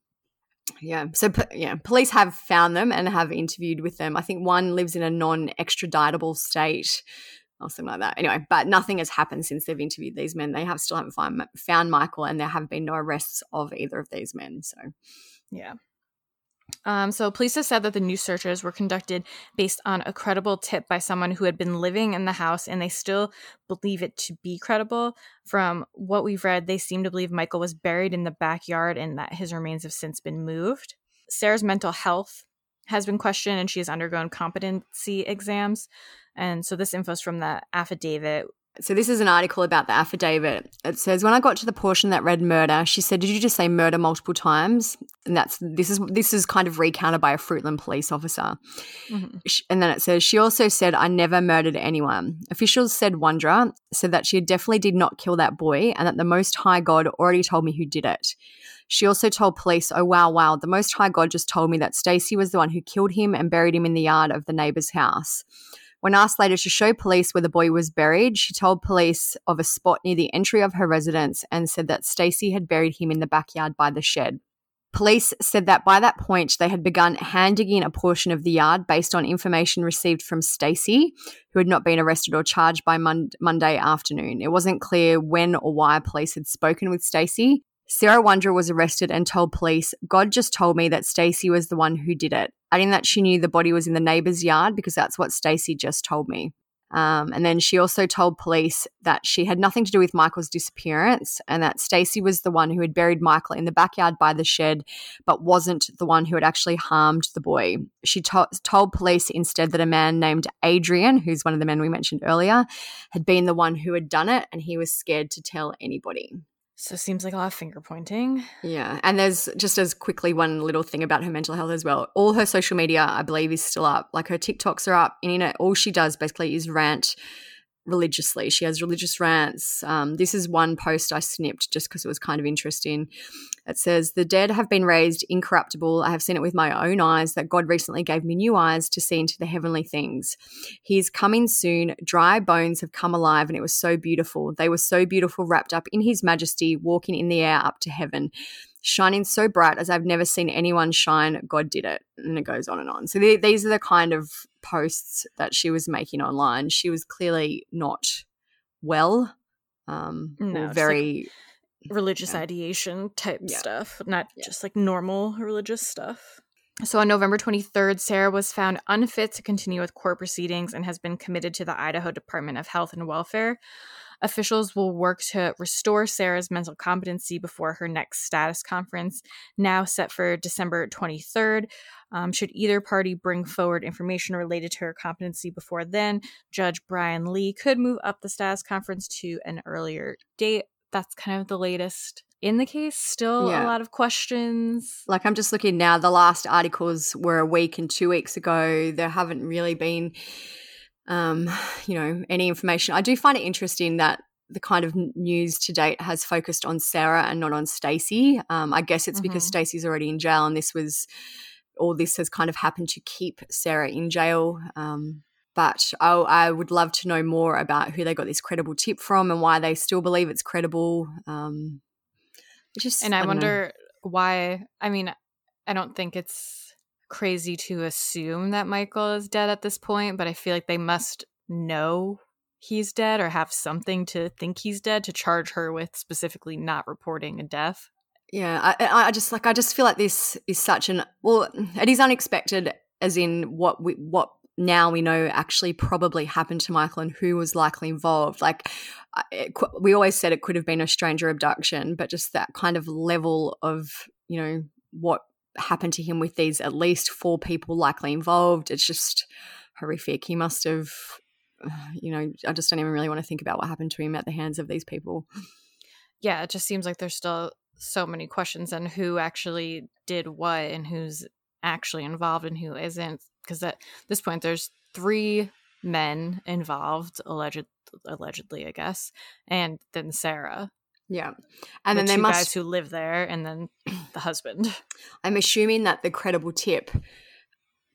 [SPEAKER 2] yeah. So yeah, police have found them and have interviewed with them. I think one lives in a non-extraditable state. Or something like that. Anyway, but nothing has happened since they've interviewed these men. They have still haven't find, found Michael, and there have been no arrests of either of these men. So
[SPEAKER 1] Yeah. Um, so police have said that the new searches were conducted based on a credible tip by someone who had been living in the house, and they still believe it to be credible. From what we've read, they seem to believe Michael was buried in the backyard and that his remains have since been moved. Sarah's mental health has been questioned, and she has undergone competency exams. And so this info is from the affidavit,
[SPEAKER 2] So this is an article about the affidavit. It says when I got to the portion that read murder, she said, "Did you just say murder multiple times?" And that's this is this is kind of recounted by a Fruitland police officer. Mm-hmm. Sh- And then it says she also said, "I never murdered anyone." Officials said Wondra said that she definitely did not kill that boy, and that the Most High God already told me who did it. She also told police, "Oh wow, wow, the Most High God just told me that Stacey was the one who killed him and buried him in the yard of the neighbor's house." When asked later to show police where the boy was buried, she told police of a spot near the entry of her residence and said that Stacey had buried him in the backyard by the shed. Police said that by that point they had begun hand digging a portion of the yard based on information received from Stacey, who had not been arrested or charged by Mon- Monday afternoon. It wasn't clear when or why police had spoken with Stacey. Sarah Wondra was arrested and told police, God just told me that Stacey was the one who did it, adding that she knew the body was in the neighbor's yard because that's what Stacey just told me. Um, and then she also told police that she had nothing to do with Michael's disappearance and that Stacy was the one who had buried Michael in the backyard by the shed, but wasn't the one who had actually harmed the boy. She to- told police instead that a man named Adrian, who's one of the men we mentioned earlier, had been the one who had done it and he was scared to tell anybody.
[SPEAKER 1] So seems like a lot of finger pointing.
[SPEAKER 2] Yeah. And there's just as quickly one little thing about her mental health as well. All her social media, I believe, is still up. Like her TikToks are up. Internet, all she does basically is rant religiously. She has religious rants. Um, this is one post I snipped just because it was kind of interesting. It says, The dead have been raised incorruptible. I have seen it with my own eyes that God recently gave me new eyes to see into the heavenly things. He is coming soon. Dry bones have come alive, and it was so beautiful. They were so beautiful, wrapped up in His majesty, walking in the air up to heaven. Shining so bright as I've never seen anyone shine. God did it. And it goes on and on. So th- these are the kind of posts that she was making online. She was clearly not well. Um,
[SPEAKER 1] No,
[SPEAKER 2] or
[SPEAKER 1] just,
[SPEAKER 2] very
[SPEAKER 1] religious
[SPEAKER 2] Yeah.
[SPEAKER 1] ideation type
[SPEAKER 2] Yeah.
[SPEAKER 1] stuff, not
[SPEAKER 2] Yeah.
[SPEAKER 1] just like normal religious stuff. So on November 23rd, Sarah was found unfit to continue with court proceedings and has been committed to the Idaho Department of Health and Welfare. Officials will work to restore Sarah's mental competency before her next status conference, now set for December 23rd. Um, should either party bring forward information related to her competency before then, Judge Brian Lee could move up the status conference to an earlier date. That's kind of the latest in the case. Still
[SPEAKER 2] Yeah.
[SPEAKER 1] a lot of questions.
[SPEAKER 2] like I'm just looking now. The last articles were a week and two weeks ago. There haven't really been, um, you know, any information. I do find it interesting that the kind of news to date has focused on Sarah and not on Stacey. Um, I guess it's because
[SPEAKER 1] Mhm.
[SPEAKER 2] Stacey's already in jail, and this was all this has kind of happened to keep Sarah in jail. Um, but I, I would love to know more about who they got this credible tip from and why they still believe it's credible. Um, just
[SPEAKER 1] And I,
[SPEAKER 2] know.
[SPEAKER 1] wonder why. I mean, I don't think it's crazy to assume that Michael is dead at this point, but I feel like they must know he's dead or have something to think he's dead to charge her with specifically not reporting a death.
[SPEAKER 2] Yeah, I, I just like I just feel like this is such an well, it is unexpected, as in what we what now we know actually probably happened to Michael and who was likely involved. Like it, we always said, it could have been a stranger abduction, but just that kind of level of you know what happened to him with these at least four people likely involved. It's just horrific. He must have. Uh, you know, I just don't even really want to think about what happened to him at the hands of these people.
[SPEAKER 1] Yeah, it just seems like there's still so many questions on who actually did what and who's actually involved and who isn't. Because at this point, there's three men involved, alleged, allegedly, I guess, and then Sarah.
[SPEAKER 2] Yeah, and
[SPEAKER 1] the
[SPEAKER 2] then they must
[SPEAKER 1] guys who live there, and then the husband.
[SPEAKER 2] I'm assuming that the credible tip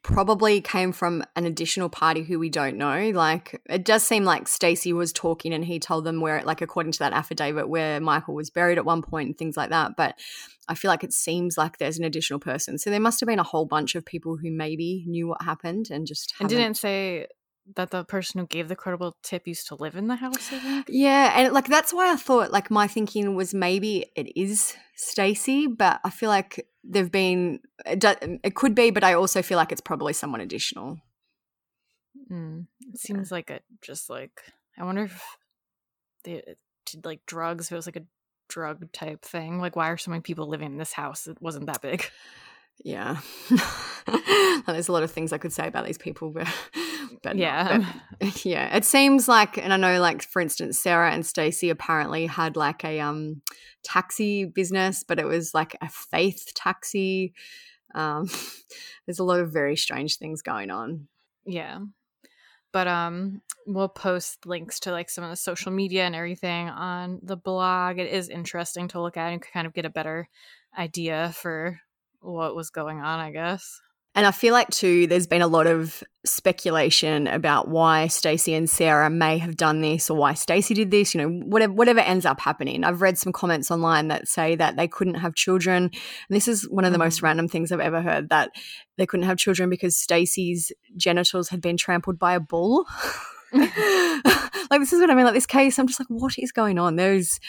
[SPEAKER 2] probably came from an additional party who we don't know. Like it does seem like Stacey was talking and he told them where like according to that affidavit where Michael was buried at one point and things like that, but I feel like it seems like there's an additional person. So there must have been a whole bunch of people who maybe knew what happened and just
[SPEAKER 1] And didn't say that the person who gave the credible tip used to live in the house.
[SPEAKER 2] Yeah, and like that's why I thought like my thinking was maybe it is Stacey, but I feel like there've been it, it could be, but I also feel like it's probably someone additional.
[SPEAKER 1] Mm, it seems like it just like I wonder if they did like drugs. If it was like a drug type thing. Like, why are so many people living in this house? It wasn't that big.
[SPEAKER 2] Yeah, there's a lot of things I could say about these people, but but
[SPEAKER 1] Yeah.
[SPEAKER 2] not. But, yeah. It seems like, and I know, like for instance, Sarah and Stacey apparently had like a um taxi business, but it was like a faith taxi. Um, there's a lot of very strange things going on.
[SPEAKER 1] Yeah. But um we'll post links to like some of the social media and everything on the blog. It is interesting to look at and kind of get a better idea for what was going on, I guess.
[SPEAKER 2] And I feel like too, there's been a lot of speculation about why Stacey and Sarah may have done this or why Stacey did this. You know, whatever whatever ends up happening. I've read some comments online that say that they couldn't have children. And this is one of the most mm. random things I've ever heard that they couldn't have children because Stacey's genitals had been trampled by a bull. like this is what I mean. Like this case, I'm just like, what is going on? There's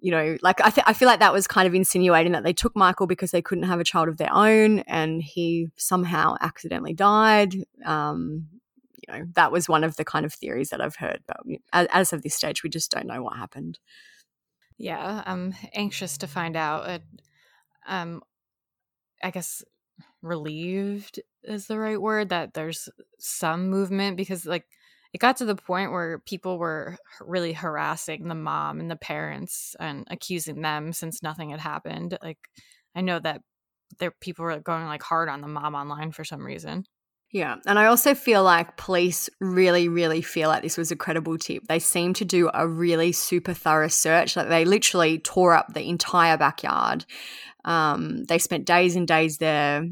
[SPEAKER 2] you know, like I, th- I feel like that was kind of insinuating that they took Michael because they couldn't have a child of their own, and he somehow accidentally died. Um, you know, that was one of the kind of theories that I've heard. But as, as of this stage, we just don't know what happened.
[SPEAKER 1] Yeah, I'm anxious to find out. It, um, I guess relieved is the right word that there's some movement because, like, it got to the point where people were really harassing the mom and the parents and accusing them since nothing had happened. Like I know that there people were going like hard on the mom online for some reason.
[SPEAKER 2] Yeah. And I also feel like police really, really feel like this was a credible tip. They seem to do a really super thorough search. Like they literally tore up the entire backyard. Um, they spent days and days there,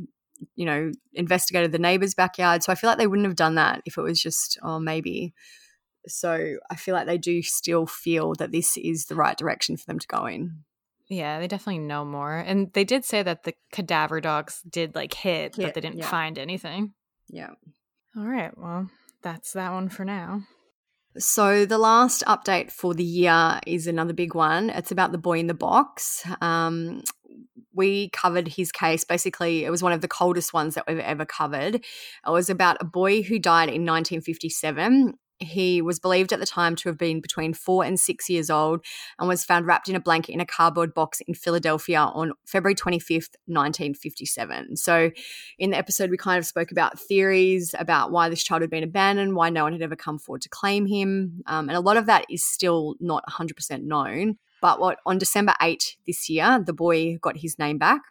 [SPEAKER 2] you know, investigated the neighbor's backyard. So I feel like they wouldn't have done that if it was just, oh, maybe. So I feel like they do still feel that this is the right direction for them to go in.
[SPEAKER 1] Yeah, they definitely know more. And they did say that the cadaver dogs did like hit,
[SPEAKER 2] Hit,
[SPEAKER 1] but they didn't
[SPEAKER 2] yeah.
[SPEAKER 1] find anything.
[SPEAKER 2] Yeah.
[SPEAKER 1] All right. Well, that's that one for now.
[SPEAKER 2] So, the last update for the year is another big one. It's about the boy in the box. Um, we covered his case. Basically, it was one of the coldest ones that we've ever covered. It was about a boy who died in 1957. He was believed at the time to have been between four and six years old and was found wrapped in a blanket in a cardboard box in Philadelphia on February 25th, 1957. So, in the episode, we kind of spoke about theories about why this child had been abandoned, why no one had ever come forward to claim him. Um, and a lot of that is still not 100% known. But what on December 8 this year, the boy got his name back.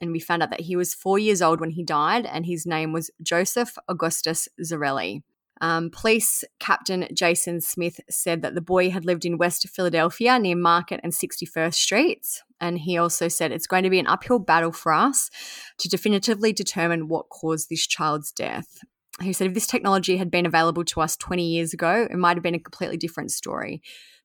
[SPEAKER 2] And we found out that he was four years old when he died, and his name was Joseph Augustus Zarelli. Um, police Captain Jason Smith said that the boy had lived in West Philadelphia near Market and 61st Streets. And he also said it's going to be an uphill battle for us to definitively determine what caused this child's death. He said if this technology had been available to us 20 years ago, it might have been a completely different story.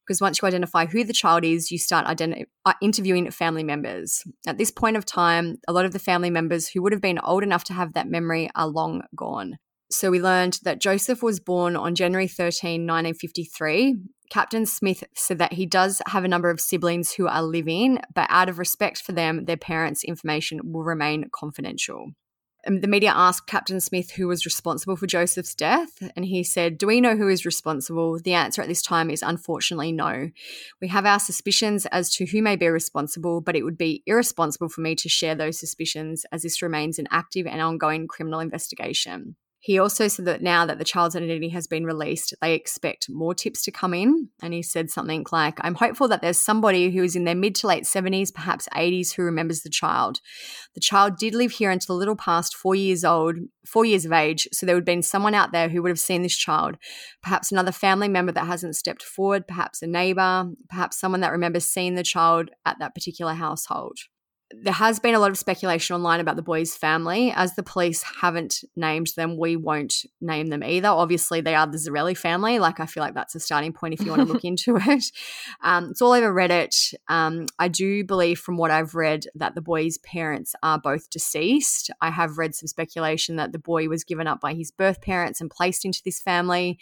[SPEAKER 2] Because once you identify who the child is, you start identi- uh, interviewing family members. At this point of time, a lot of the family members who would have been old enough to have that memory are long gone. So we learned that Joseph was born on January 13, 1953. Captain Smith said that he does have a number of siblings who are living, but out of respect for them, their parents' information will remain confidential. And the media asked Captain Smith who was responsible for Joseph's death, and he said, Do we know who is responsible? The answer at this time is unfortunately no. We have our suspicions as to who may be responsible, but it would be irresponsible for me to share those suspicions as this remains an active and ongoing criminal investigation. He also said that now that the child's identity has been released, they expect more tips to come in. And he said something like, I'm hopeful that there's somebody who is in their mid to late 70s, perhaps 80s, who remembers the child. The child did live here until a little past four years old, four years of age. So there would have been someone out there who would have seen this child. Perhaps another family member that hasn't stepped forward, perhaps a neighbor, perhaps someone that remembers seeing the child at that particular household there has been a lot of speculation online about the boys' family. As the police haven't named them, we won't name them either. Obviously, they are the Zarelli family. Like, I feel like that's a starting point if you want to look into it. Um, it's all over Reddit. Um, I do believe, from what I've read, that the boys' parents are both deceased. I have read some speculation that the boy was given up by his birth parents and placed into this family.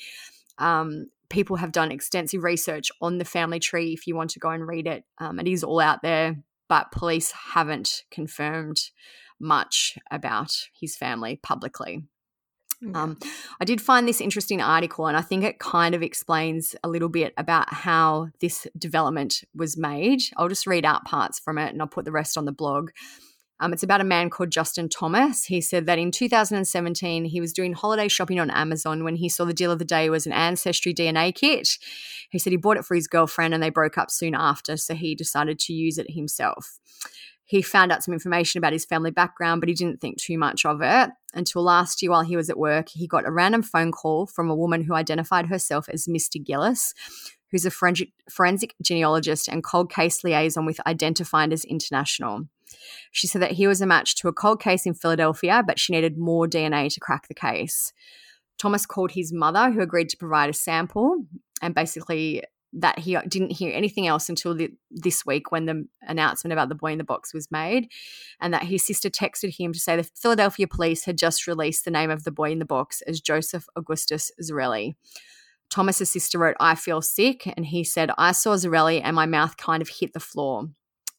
[SPEAKER 2] Um, people have done extensive research on the family tree if you want to go and read it. Um, it is all out there but police haven't confirmed much about his family publicly. Um, I did find this interesting article, and I think it kind of explains a little bit about how this development was made. I'll just read out parts from it and I'll put the rest on the blog. Um, it's about a man called Justin Thomas. He said that in 2017, he was doing holiday shopping on Amazon when he saw the deal of the day was an Ancestry DNA kit. He said he bought it for his girlfriend and they broke up soon after, so he decided to use it himself. He found out some information about his family background, but he didn't think too much of it until last year while he was at work. He got a random phone call from a woman who identified herself as Mr. Gillis, who's a forensic, genealogist and cold case liaison with Identifinders International. She said that he was a match to a cold case in Philadelphia, but she needed more DNA to crack the case. Thomas called his mother, who agreed to provide a sample, and basically that he didn't hear anything else until the, this week when the announcement about the boy in the box was made, and that his sister texted him to say the Philadelphia police had just released the name of the boy in the box as Joseph Augustus Zarelli. Thomas's sister wrote, I feel sick, and he said, I saw Zarelli and my mouth kind of hit the floor.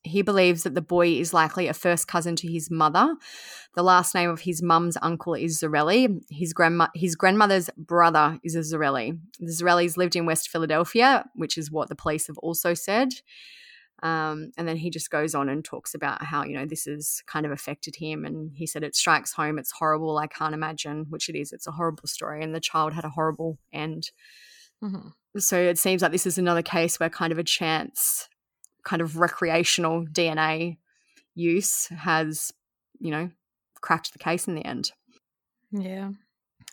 [SPEAKER 2] He believes that the boy is likely a first cousin to his mother. The last name of his mum's uncle is Zarelli. His grandma, his grandmother's brother is a Zarelli. The Zarellis lived in West Philadelphia, which is what the police have also said. Um, and then he just goes on and talks about how, you know, this has kind of affected him. And he said, it strikes home. It's horrible. I can't imagine, which it is. It's a horrible story. And the child had a horrible end.
[SPEAKER 1] Mm-hmm.
[SPEAKER 2] So it seems like this is another case where kind of a chance, kind of recreational DNA use has, you know, cracked the case in the end.
[SPEAKER 1] Yeah.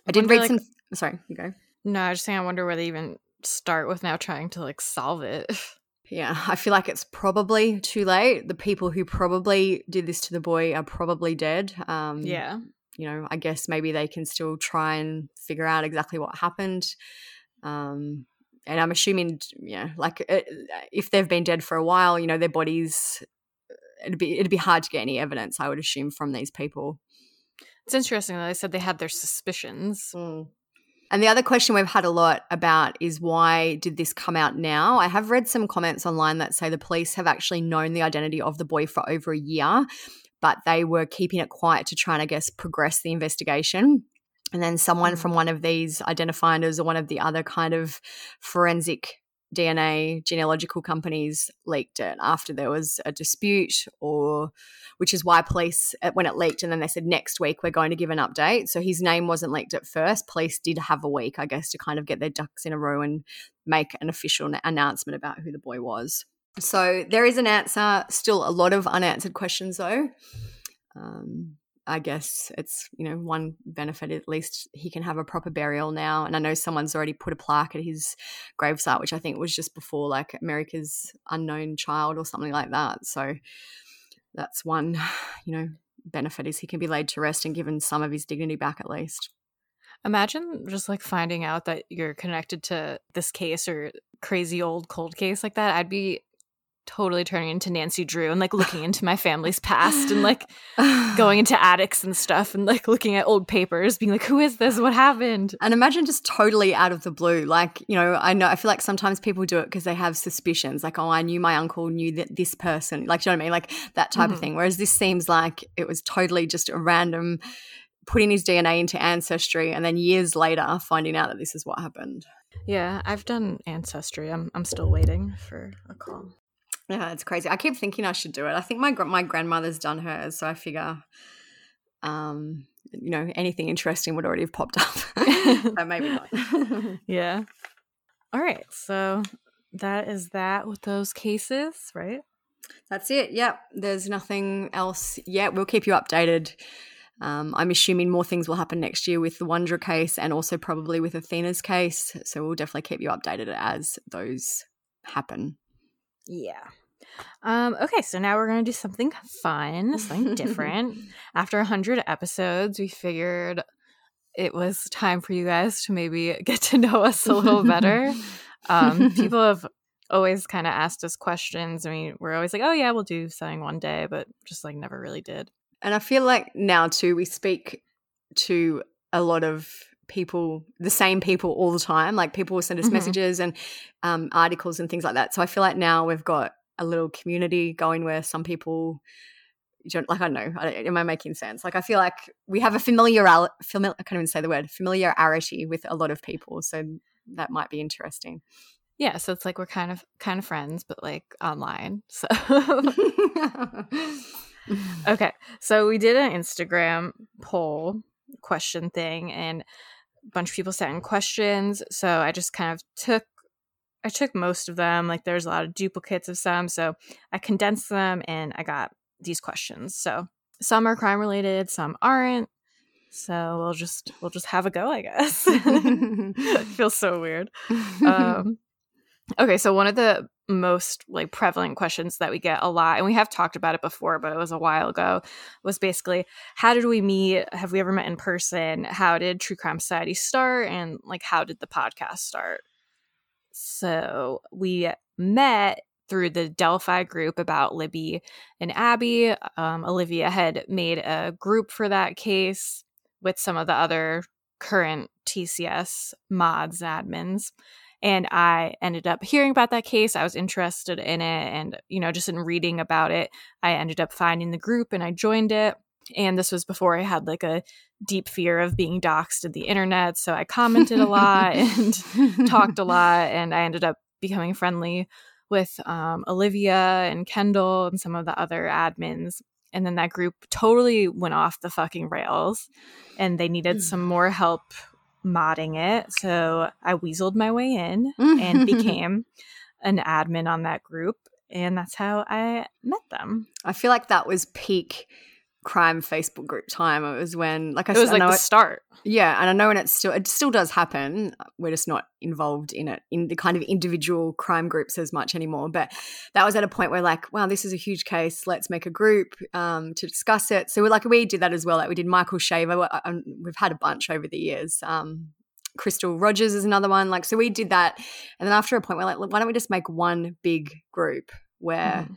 [SPEAKER 2] I did
[SPEAKER 1] wonder,
[SPEAKER 2] read
[SPEAKER 1] like-
[SPEAKER 2] some. Sorry, you go.
[SPEAKER 1] No, I just think I wonder where they even start with now trying to like solve it.
[SPEAKER 2] Yeah, I feel like it's probably too late. The people who probably did this to the boy are probably dead. Um,
[SPEAKER 1] yeah.
[SPEAKER 2] you know, I guess maybe they can still try and figure out exactly what happened. Um, and I'm assuming, you know, like it, if they've been dead for a while, you know, their bodies, it'd be it'd be hard to get any evidence. I would assume from these people.
[SPEAKER 1] It's interesting that they said they had their suspicions.
[SPEAKER 2] And the other question we've had a lot about is why did this come out now? I have read some comments online that say the police have actually known the identity of the boy for over a year, but they were keeping it quiet to try and, I guess, progress the investigation. And then someone hmm. from one of these identifiers or one of the other kind of forensic DNA genealogical companies leaked it after there was a dispute, or which is why police, uh, when it leaked, and then they said next week we're going to give an update. So his name wasn't leaked at first. Police did have a week, I guess, to kind of get their ducks in a row and make an official announcement about who the boy was. So there is an answer. Still a lot of unanswered questions, though. Um, I guess it's you know one benefit at least he can have a proper burial now, and I know someone's already put a plaque at his gravesite, which I think was just before like America's unknown child or something like that. So that's one you know benefit is he can be laid to rest and given some of his dignity back at least.
[SPEAKER 1] Imagine just like finding out that you're connected to this case or crazy old cold case like that. I'd be totally turning into Nancy Drew and like looking into my family's past and like going into attics and stuff and like looking at old papers, being like, who is this? What happened?
[SPEAKER 2] And imagine just totally out of the blue. Like, you know, I know, I feel like sometimes people do it because they have suspicions. Like, oh, I knew my uncle knew that this person. Like, you know what I mean? Like that type of
[SPEAKER 1] Mhm.
[SPEAKER 2] thing. Whereas this seems like it was totally just a random putting his DNA into Ancestry and then years later finding out that this is what happened.
[SPEAKER 1] Yeah, I've done Ancestry. I'm, I'm still waiting for a call.
[SPEAKER 2] Yeah, it's crazy. I keep thinking I should do it. I think my my grandmother's done hers, so I figure, um, you know, anything interesting would already have popped up. but maybe not.
[SPEAKER 1] Yeah. All right. So that is that with those cases, right?
[SPEAKER 2] That's it. Yep. There's nothing else yet. We'll keep you updated. Um, I'm assuming more things will happen next year with the Wondra case and also probably with Athena's case. So we'll definitely keep you updated as those happen.
[SPEAKER 1] Yeah. Um, okay, so now we're going to do something fun, something different. After 100 episodes, we figured it was time for you guys to maybe get to know us a little better. Um, people have always kind of asked us questions. I mean, we're always like, oh, yeah, we'll do something one day, but just like never really did.
[SPEAKER 2] And I feel like now too, we speak to a lot of people, the same people all the time. Like people will send us
[SPEAKER 1] Mhm.
[SPEAKER 2] messages and um, articles and things like that. So I feel like now we've got a little community going where some people don't like. I don't know. I, am I making sense? Like I feel like we have a familiar, famili- I can't even say the word familiarity with a lot of people. So that might be interesting.
[SPEAKER 1] Yeah, so it's like we're kind of kind of friends, but like online. So okay, so we did an Instagram poll question thing, and bunch of people sent in questions. So I just kind of took I took most of them. Like there's a lot of duplicates of some, so I condensed them, and I got these questions. So some are crime related, some aren't. So we'll just we'll just have a go, I guess. it feels so weird. Um, okay, so one of the most like prevalent questions that we get a lot, and we have talked about it before, but it was a while ago, was basically how did we meet? Have we ever met in person? How did True Crime Society start? And like how did the podcast start? So we met through the Delphi group about Libby and Abby. Um, Olivia had made a group for that case with some of the other current TCS mods admins. And I ended up hearing about that case. I was interested in it. And, you know, just in reading about it, I ended up finding the group and I joined it. And this was before I had like a deep fear of being doxxed in the internet. So I commented a lot and talked a lot. And I ended up becoming friendly with um, Olivia and Kendall and some of the other admins. And then that group totally went off the fucking rails and they needed some more help modding it. So I weaseled my way in and became an admin on that group. And that's how I met them.
[SPEAKER 2] I feel like that was peak crime Facebook group time. It was when, like I
[SPEAKER 1] It was like the
[SPEAKER 2] it-
[SPEAKER 1] start.
[SPEAKER 2] Yeah, and I know, and it still it still does happen. We're just not involved in it in the kind of individual crime groups as much anymore. But that was at a point where, like, wow, this is a huge case. Let's make a group um, to discuss it. So, we're like, we did that as well. Like, we did Michael Shaver. We've had a bunch over the years. Um, Crystal Rogers is another one. Like, so we did that, and then after a point, we're like, why don't we just make one big group where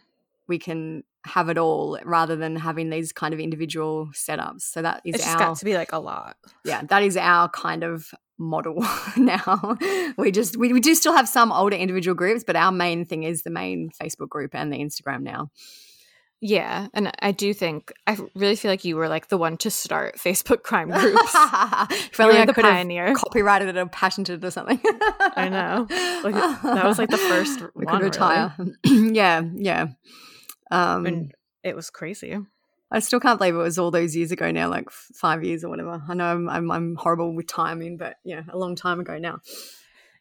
[SPEAKER 2] we can have it all rather than having these kind of individual setups. So that is
[SPEAKER 1] It just
[SPEAKER 2] our
[SPEAKER 1] got to be like a lot.
[SPEAKER 2] yeah, that is our kind of model now. we just we, we do still have some older individual groups, but our main thing is the main Facebook group and the Instagram now.
[SPEAKER 1] Yeah, and I do think I really feel like you were like the one to start Facebook crime groups.
[SPEAKER 2] only
[SPEAKER 1] were
[SPEAKER 2] I
[SPEAKER 1] the
[SPEAKER 2] could have
[SPEAKER 1] pioneer.
[SPEAKER 2] copyrighted it or patented it or something.
[SPEAKER 1] I know. Like, that was like the first
[SPEAKER 2] we
[SPEAKER 1] one,
[SPEAKER 2] could
[SPEAKER 1] really.
[SPEAKER 2] yeah, yeah. Um,
[SPEAKER 1] And it was crazy.
[SPEAKER 2] I still can't believe it was all those years ago now, like five years or whatever. I know I'm, I'm, I'm horrible with timing, but yeah, a long time ago now.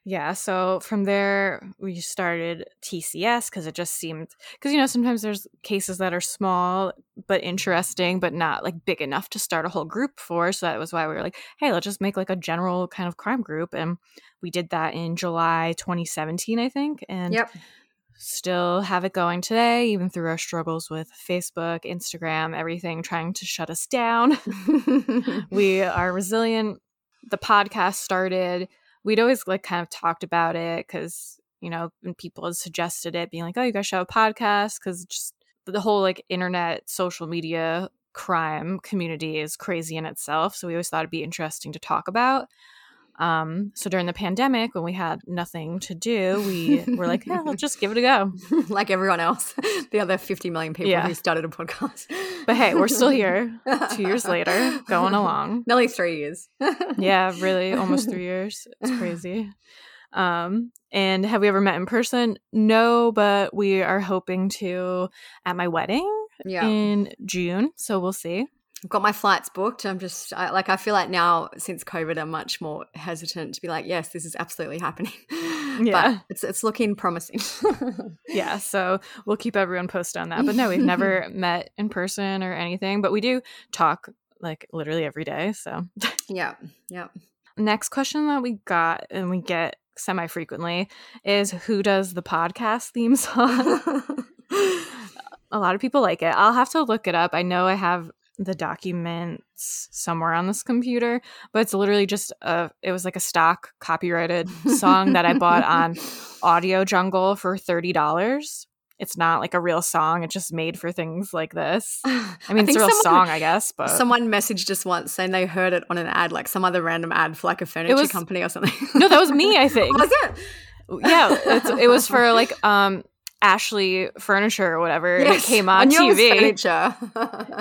[SPEAKER 1] Yeah, so from there we started TCS because it just seemed because you know sometimes there's cases that are small but interesting but not like big enough to start a whole group for. So that was why we were like, hey, let's just make like a general kind of crime group, and we did that in July 2017, I think, and
[SPEAKER 2] Yep.
[SPEAKER 1] Still have it going today, even through our struggles with Facebook, Instagram, everything trying to shut us down. we are resilient. The podcast started. We'd always like kind of talked about it because you know when people had suggested it, being like, "Oh, you guys should have a podcast," because just the whole like internet, social media crime community is crazy in itself. So we always thought it'd be interesting to talk about. Um, so during the pandemic, when we had nothing to do, we were like, "Yeah, let's just give it a go."
[SPEAKER 2] like everyone else, the other 50 million people
[SPEAKER 1] Yeah.
[SPEAKER 2] who started a podcast.
[SPEAKER 1] But hey, we're still here two years later, going along.
[SPEAKER 2] Nearly three years.
[SPEAKER 1] yeah, really, almost three years. It's crazy. Um, and have we ever met in person? No, but we are hoping to at my wedding
[SPEAKER 2] Yeah.
[SPEAKER 1] in June. So we'll see.
[SPEAKER 2] I've got my flights booked. I'm just I, like I feel like now since COVID, I'm much more hesitant to be like, yes, this is absolutely happening.
[SPEAKER 1] Yeah.
[SPEAKER 2] but it's it's looking promising.
[SPEAKER 1] Yeah, so we'll keep everyone posted on that. But no, we've never met in person or anything, but we do talk like literally every day. So
[SPEAKER 2] yeah, yeah.
[SPEAKER 1] next question that we got and we get semi frequently is who does the podcast theme song? a lot of people like it. I'll have to look it up. I know I have the documents somewhere on this computer, but it's literally just a it was like a stock copyrighted song that I bought on Audio Jungle for $30. It's not like a real song. It's just made for things like this. I mean, it's a real
[SPEAKER 2] someone-
[SPEAKER 1] song, I guess, but
[SPEAKER 2] Someone messaged us once saying they heard it on an ad, like some other random ad for like a furniture
[SPEAKER 1] was-
[SPEAKER 2] company or something.
[SPEAKER 1] no, that was me, I think.
[SPEAKER 2] was it?
[SPEAKER 1] yeah, it's, it was for like um Ashley Furniture or whatever. and it came on TV.
[SPEAKER 2] furniture.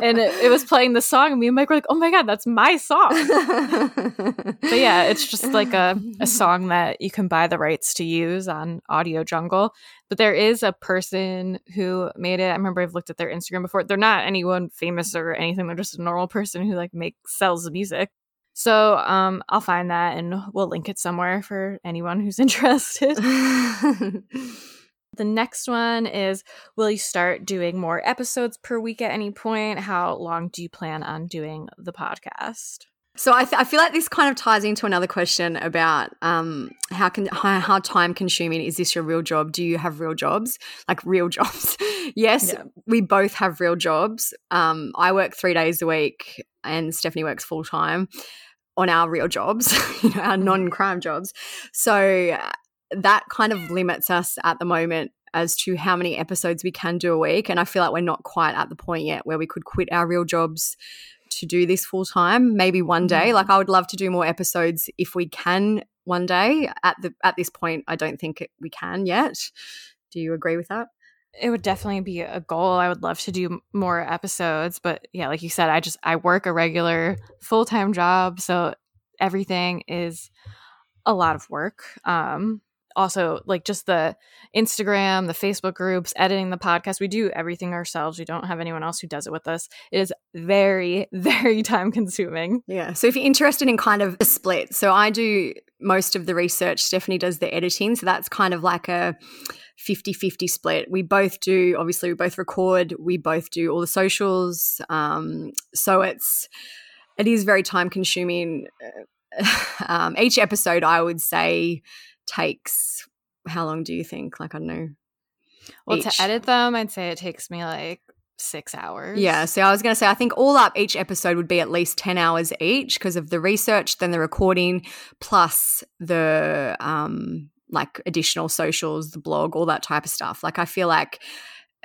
[SPEAKER 1] and it, it was playing the song, and me and Mike were like, "Oh my god, that's my song!" but yeah, it's just like a, a song that you can buy the rights to use on Audio Jungle. But there is a person who made it. I remember I've looked at their Instagram before. They're not anyone famous or anything. They're just a normal person who like makes sells music. So um, I'll find that and we'll link it somewhere for anyone who's interested. The next one is Will you start doing more episodes per week at any point? How long do you plan on doing the podcast?
[SPEAKER 2] So I, th- I feel like this kind of ties into another question about um, how can how, how time consuming is this your real job? Do you have real jobs, like real jobs? yes,
[SPEAKER 1] Yeah.
[SPEAKER 2] we both have real jobs. Um, I work three days a week, and Stephanie works full time on our real jobs, you know, our non crime jobs. So uh, that kind of limits us at the moment as to how many episodes we can do a week. And I feel like we're not quite at the point yet where we could quit our real jobs to do this full time. Maybe one day. Like I would love to do more episodes if we can one day. At the at this point, I don't think we can yet. Do you agree with that?
[SPEAKER 1] It would definitely be a goal. I would love to do more episodes, but yeah, like you said, I just I work a regular full-time job, so everything is a lot of work. Um also like just the Instagram, the Facebook groups, editing the podcast. We do everything ourselves. We don't have anyone else who does it with us. It is very, very time consuming.
[SPEAKER 2] Yeah. So if you're interested in kind of a split, so I do most of the research, Stephanie does the editing. So that's kind of like a 50 50 split. We both do, obviously, we both record, we both do all the socials. Um, so it's, it is very time consuming. um, each episode, I would say, takes how long do you think? Like, I don't know.
[SPEAKER 1] Well, each. to edit them, I'd say it takes me like six hours.
[SPEAKER 2] Yeah. So I was going to say, I think all up, each episode would be at least 10 hours each because of the research, then the recording, plus the, um, like additional socials, the blog, all that type of stuff. Like, I feel like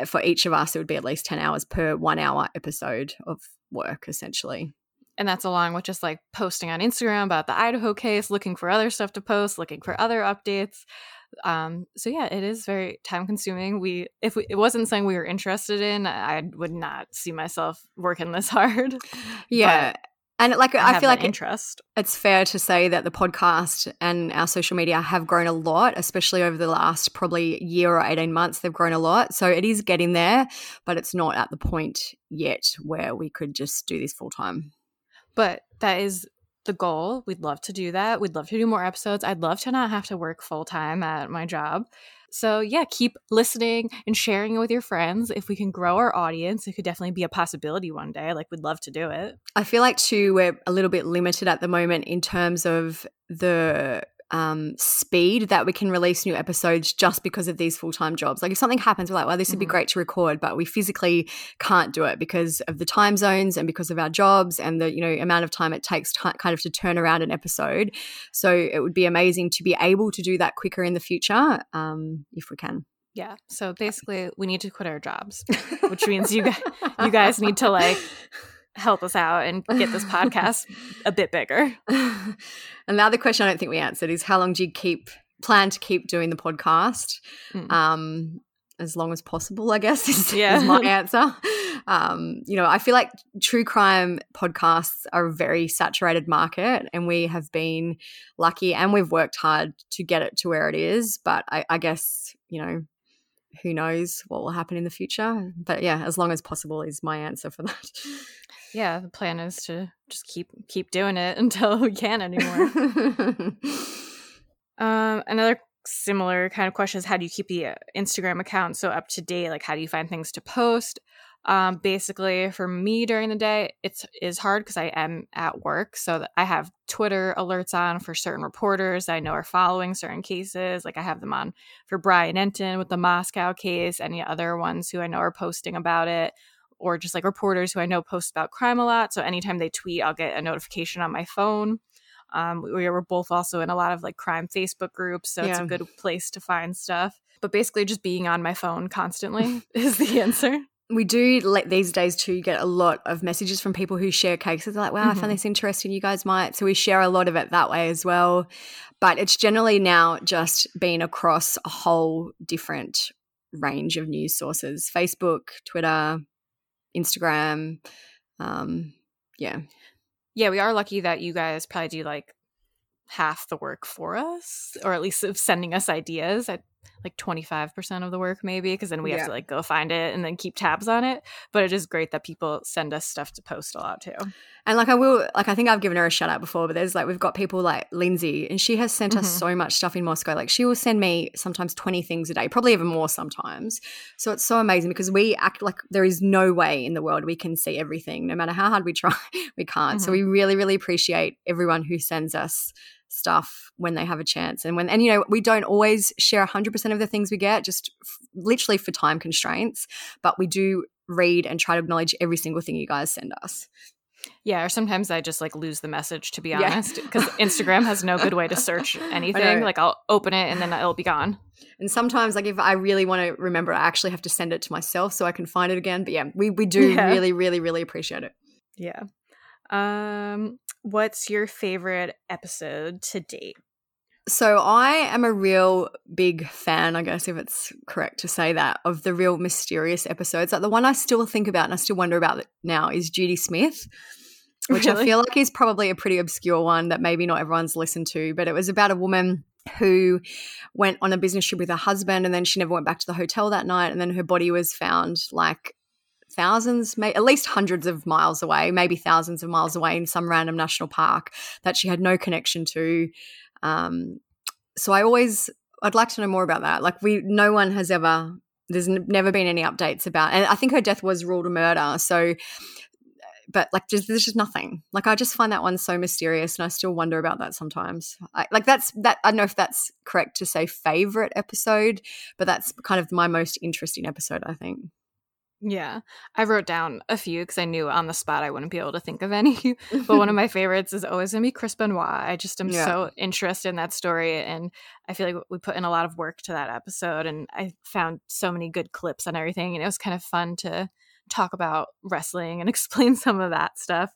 [SPEAKER 2] for each of us, it would be at least 10 hours per one hour episode of work, essentially.
[SPEAKER 1] And that's along with just like posting on Instagram about the Idaho case, looking for other stuff to post, looking for other updates. Um, so yeah, it is very time consuming. We if we, it wasn't something we were interested in, I would not see myself working this hard.
[SPEAKER 2] Yeah. But and like I, I feel like
[SPEAKER 1] interest.
[SPEAKER 2] It, it's fair to say that the podcast and our social media have grown a lot, especially over the last probably year or 18 months. They've grown a lot. So it is getting there, but it's not at the point yet where we could just do this full time.
[SPEAKER 1] But that is the goal. We'd love to do that. We'd love to do more episodes. I'd love to not have to work full time at my job. So, yeah, keep listening and sharing it with your friends. If we can grow our audience, it could definitely be a possibility one day. Like, we'd love to do it.
[SPEAKER 2] I feel like, too, we're a little bit limited at the moment in terms of the um, speed that we can release new episodes just because of these full time jobs. Like if something happens, we're like, well, this would be mm-hmm. great to record, but we physically can't do it because of the time zones and because of our jobs and the you know amount of time it takes to kind of to turn around an episode. So it would be amazing to be able to do that quicker in the future um, if we can.
[SPEAKER 1] Yeah. So basically, we need to quit our jobs, which means you guys, you guys need to like help us out and get this podcast a bit bigger.
[SPEAKER 2] and the other question I don't think we answered is how long do you keep plan to keep doing the podcast? Mm. Um, as long as possible, I guess is, yeah. is my answer. Um, you know, I feel like true crime podcasts are a very saturated market, and we have been lucky and we've worked hard to get it to where it is. But I, I guess you know, who knows what will happen in the future. But yeah, as long as possible is my answer for that
[SPEAKER 1] yeah, the plan is to just keep keep doing it until we can't anymore. um, another similar kind of question is how do you keep the uh, Instagram account so up to date? Like, how do you find things to post? Um, basically, for me during the day, it's is hard because I am at work, so I have Twitter alerts on for certain reporters I know are following certain cases. Like I have them on for Brian Entin with the Moscow case, any other ones who I know are posting about it or just like reporters who I know post about crime a lot. So anytime they tweet, I'll get a notification on my phone. Um, we were both also in a lot of like crime Facebook groups, so yeah. it's a good place to find stuff. But basically, just being on my phone constantly is the answer.
[SPEAKER 2] We do let these days too get a lot of messages from people who share cases. They're like, wow, mm-hmm. I found this interesting. You guys might. So we share a lot of it that way as well. But it's generally now just been across a whole different range of news sources Facebook, Twitter, Instagram. Um, yeah.
[SPEAKER 1] Yeah, we are lucky that you guys probably do like half the work for us, or at least of sending us ideas. I like 25% of the work maybe because then we yeah. have to like go find it and then keep tabs on it but it is great that people send us stuff to post a lot too
[SPEAKER 2] and like i will like i think i've given her a shout out before but there's like we've got people like lindsay and she has sent mm-hmm. us so much stuff in moscow like she will send me sometimes 20 things a day probably even more sometimes so it's so amazing because we act like there is no way in the world we can see everything no matter how hard we try we can't mm-hmm. so we really really appreciate everyone who sends us stuff when they have a chance and when and you know we don't always share 100% of the things we get just f- literally for time constraints but we do read and try to acknowledge every single thing you guys send us
[SPEAKER 1] yeah, or sometimes I just like lose the message to be honest because yeah. Instagram has no good way to search anything. Like I'll open it and then it'll be gone.
[SPEAKER 2] And sometimes like if I really want to remember, I actually have to send it to myself so I can find it again. But yeah, we we do yeah. really really really appreciate it.
[SPEAKER 1] Yeah. Um what's your favorite episode to date?
[SPEAKER 2] So I am a real big fan, I guess if it's correct to say that, of the real mysterious episodes. Like the one I still think about and I still wonder about now is Judy Smith, which really? I feel like is probably a pretty obscure one that maybe not everyone's listened to, but it was about a woman who went on a business trip with her husband and then she never went back to the hotel that night and then her body was found like thousands may, at least hundreds of miles away maybe thousands of miles away in some random national park that she had no connection to. Um, so i always i'd like to know more about that. Like we no one has ever there's n- never been any updates about and i think her death was ruled a murder so but like just there's just nothing. Like i just find that one so mysterious and i still wonder about that sometimes. I, like that's that i don't know if that's correct to say favorite episode but that's kind of my most interesting episode i think
[SPEAKER 1] Yeah, I wrote down a few because I knew on the spot I wouldn't be able to think of any. but one of my favorites is always going to be Chris Benoit. I just am
[SPEAKER 2] Yeah.
[SPEAKER 1] so interested in that story. And I feel like we put in a lot of work to that episode. And I found so many good clips and everything. And it was kind of fun to talk about wrestling and explain some of that stuff.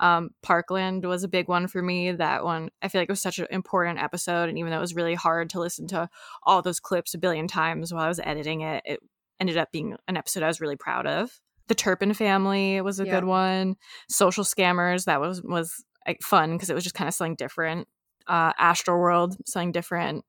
[SPEAKER 1] Um, Parkland was a big one for me. That one, I feel like it was such an important episode. And even though it was really hard to listen to all those clips a billion times while I was editing it, it ended up being an episode I was really proud of. The Turpin family was a
[SPEAKER 2] Yeah.
[SPEAKER 1] good one. Social scammers that was was like, fun because it was just kind of something different. Uh, Astro World something different,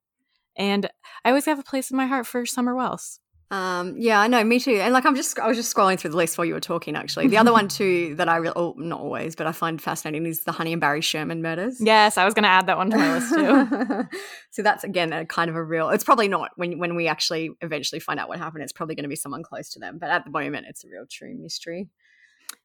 [SPEAKER 1] and I always have a place in my heart for Summer Wells.
[SPEAKER 2] Um, yeah, I know, me too. And like, I'm just, I was just scrolling through the list while you were talking. Actually, the other one too that I really, oh, not always, but I find fascinating is the Honey and Barry Sherman murders.
[SPEAKER 1] Yes, I was going to add that one to my list too.
[SPEAKER 2] so that's again a kind of a real. It's probably not when when we actually eventually find out what happened. It's probably going to be someone close to them. But at the moment, it's a real true mystery.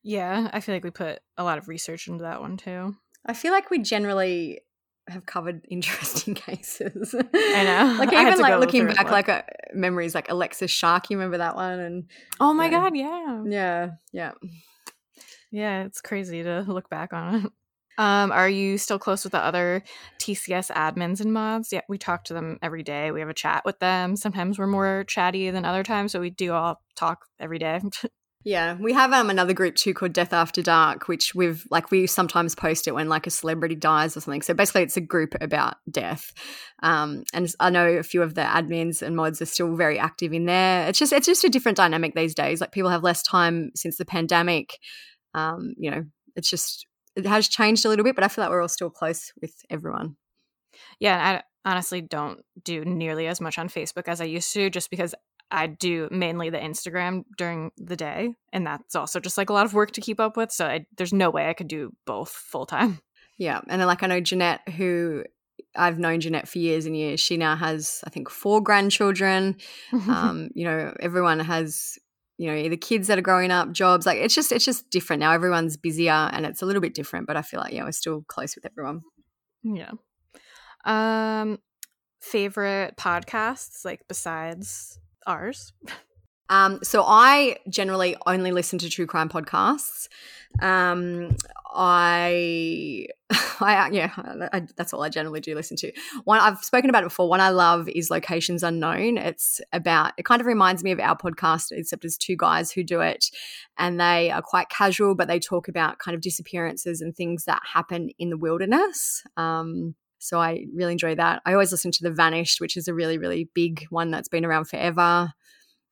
[SPEAKER 1] yeah, I feel like we put a lot of research into that one too.
[SPEAKER 2] I feel like we generally have covered interesting cases.
[SPEAKER 1] I know.
[SPEAKER 2] like even like looking back, like uh, memories like Alexis Shark. You remember that one? And
[SPEAKER 1] Oh my
[SPEAKER 2] Yeah.
[SPEAKER 1] god, yeah.
[SPEAKER 2] yeah, yeah.
[SPEAKER 1] Yeah, it's crazy to look back on it. Um, are you still close with the other TCS admins and mods? Yeah, we talk to them every day. We have a chat with them. Sometimes we're more chatty than other times, so we do all talk every day.
[SPEAKER 2] Yeah, we have um another group too called Death After Dark, which we've like we sometimes post it when like a celebrity dies or something. So basically, it's a group about death. Um, and I know a few of the admins and mods are still very active in there. It's just it's just a different dynamic these days. Like people have less time since the pandemic. Um, you know, it's just it has changed a little bit, but I feel like we're all still close with everyone.
[SPEAKER 1] yeah, I honestly don't do nearly as much on Facebook as I used to, just because I do mainly the Instagram during the day, and that's also just like a lot of work to keep up with. So I, there's no way I could do both full time.
[SPEAKER 2] Yeah, and like I know Jeanette, who I've known Jeanette for years and years. She now has, I think, four grandchildren. um, you know, everyone has, you know, either kids that are growing up, jobs. Like it's just, it's just different now. Everyone's busier, and it's a little bit different. But I feel like yeah, we're still close with everyone.
[SPEAKER 1] yeah. Um, favorite podcasts like besides ours.
[SPEAKER 2] Um, so I generally only listen to true crime podcasts. Um, I, I yeah, I, that's all I generally do listen to. One I've spoken about it before. One I love is Locations Unknown. It's about it kind of reminds me of our podcast, except it's two guys who do it, and they are quite casual, but they talk about kind of disappearances and things that happen in the wilderness. Um, so I really enjoy that. I always listen to The Vanished, which is a really really big one that's been around forever.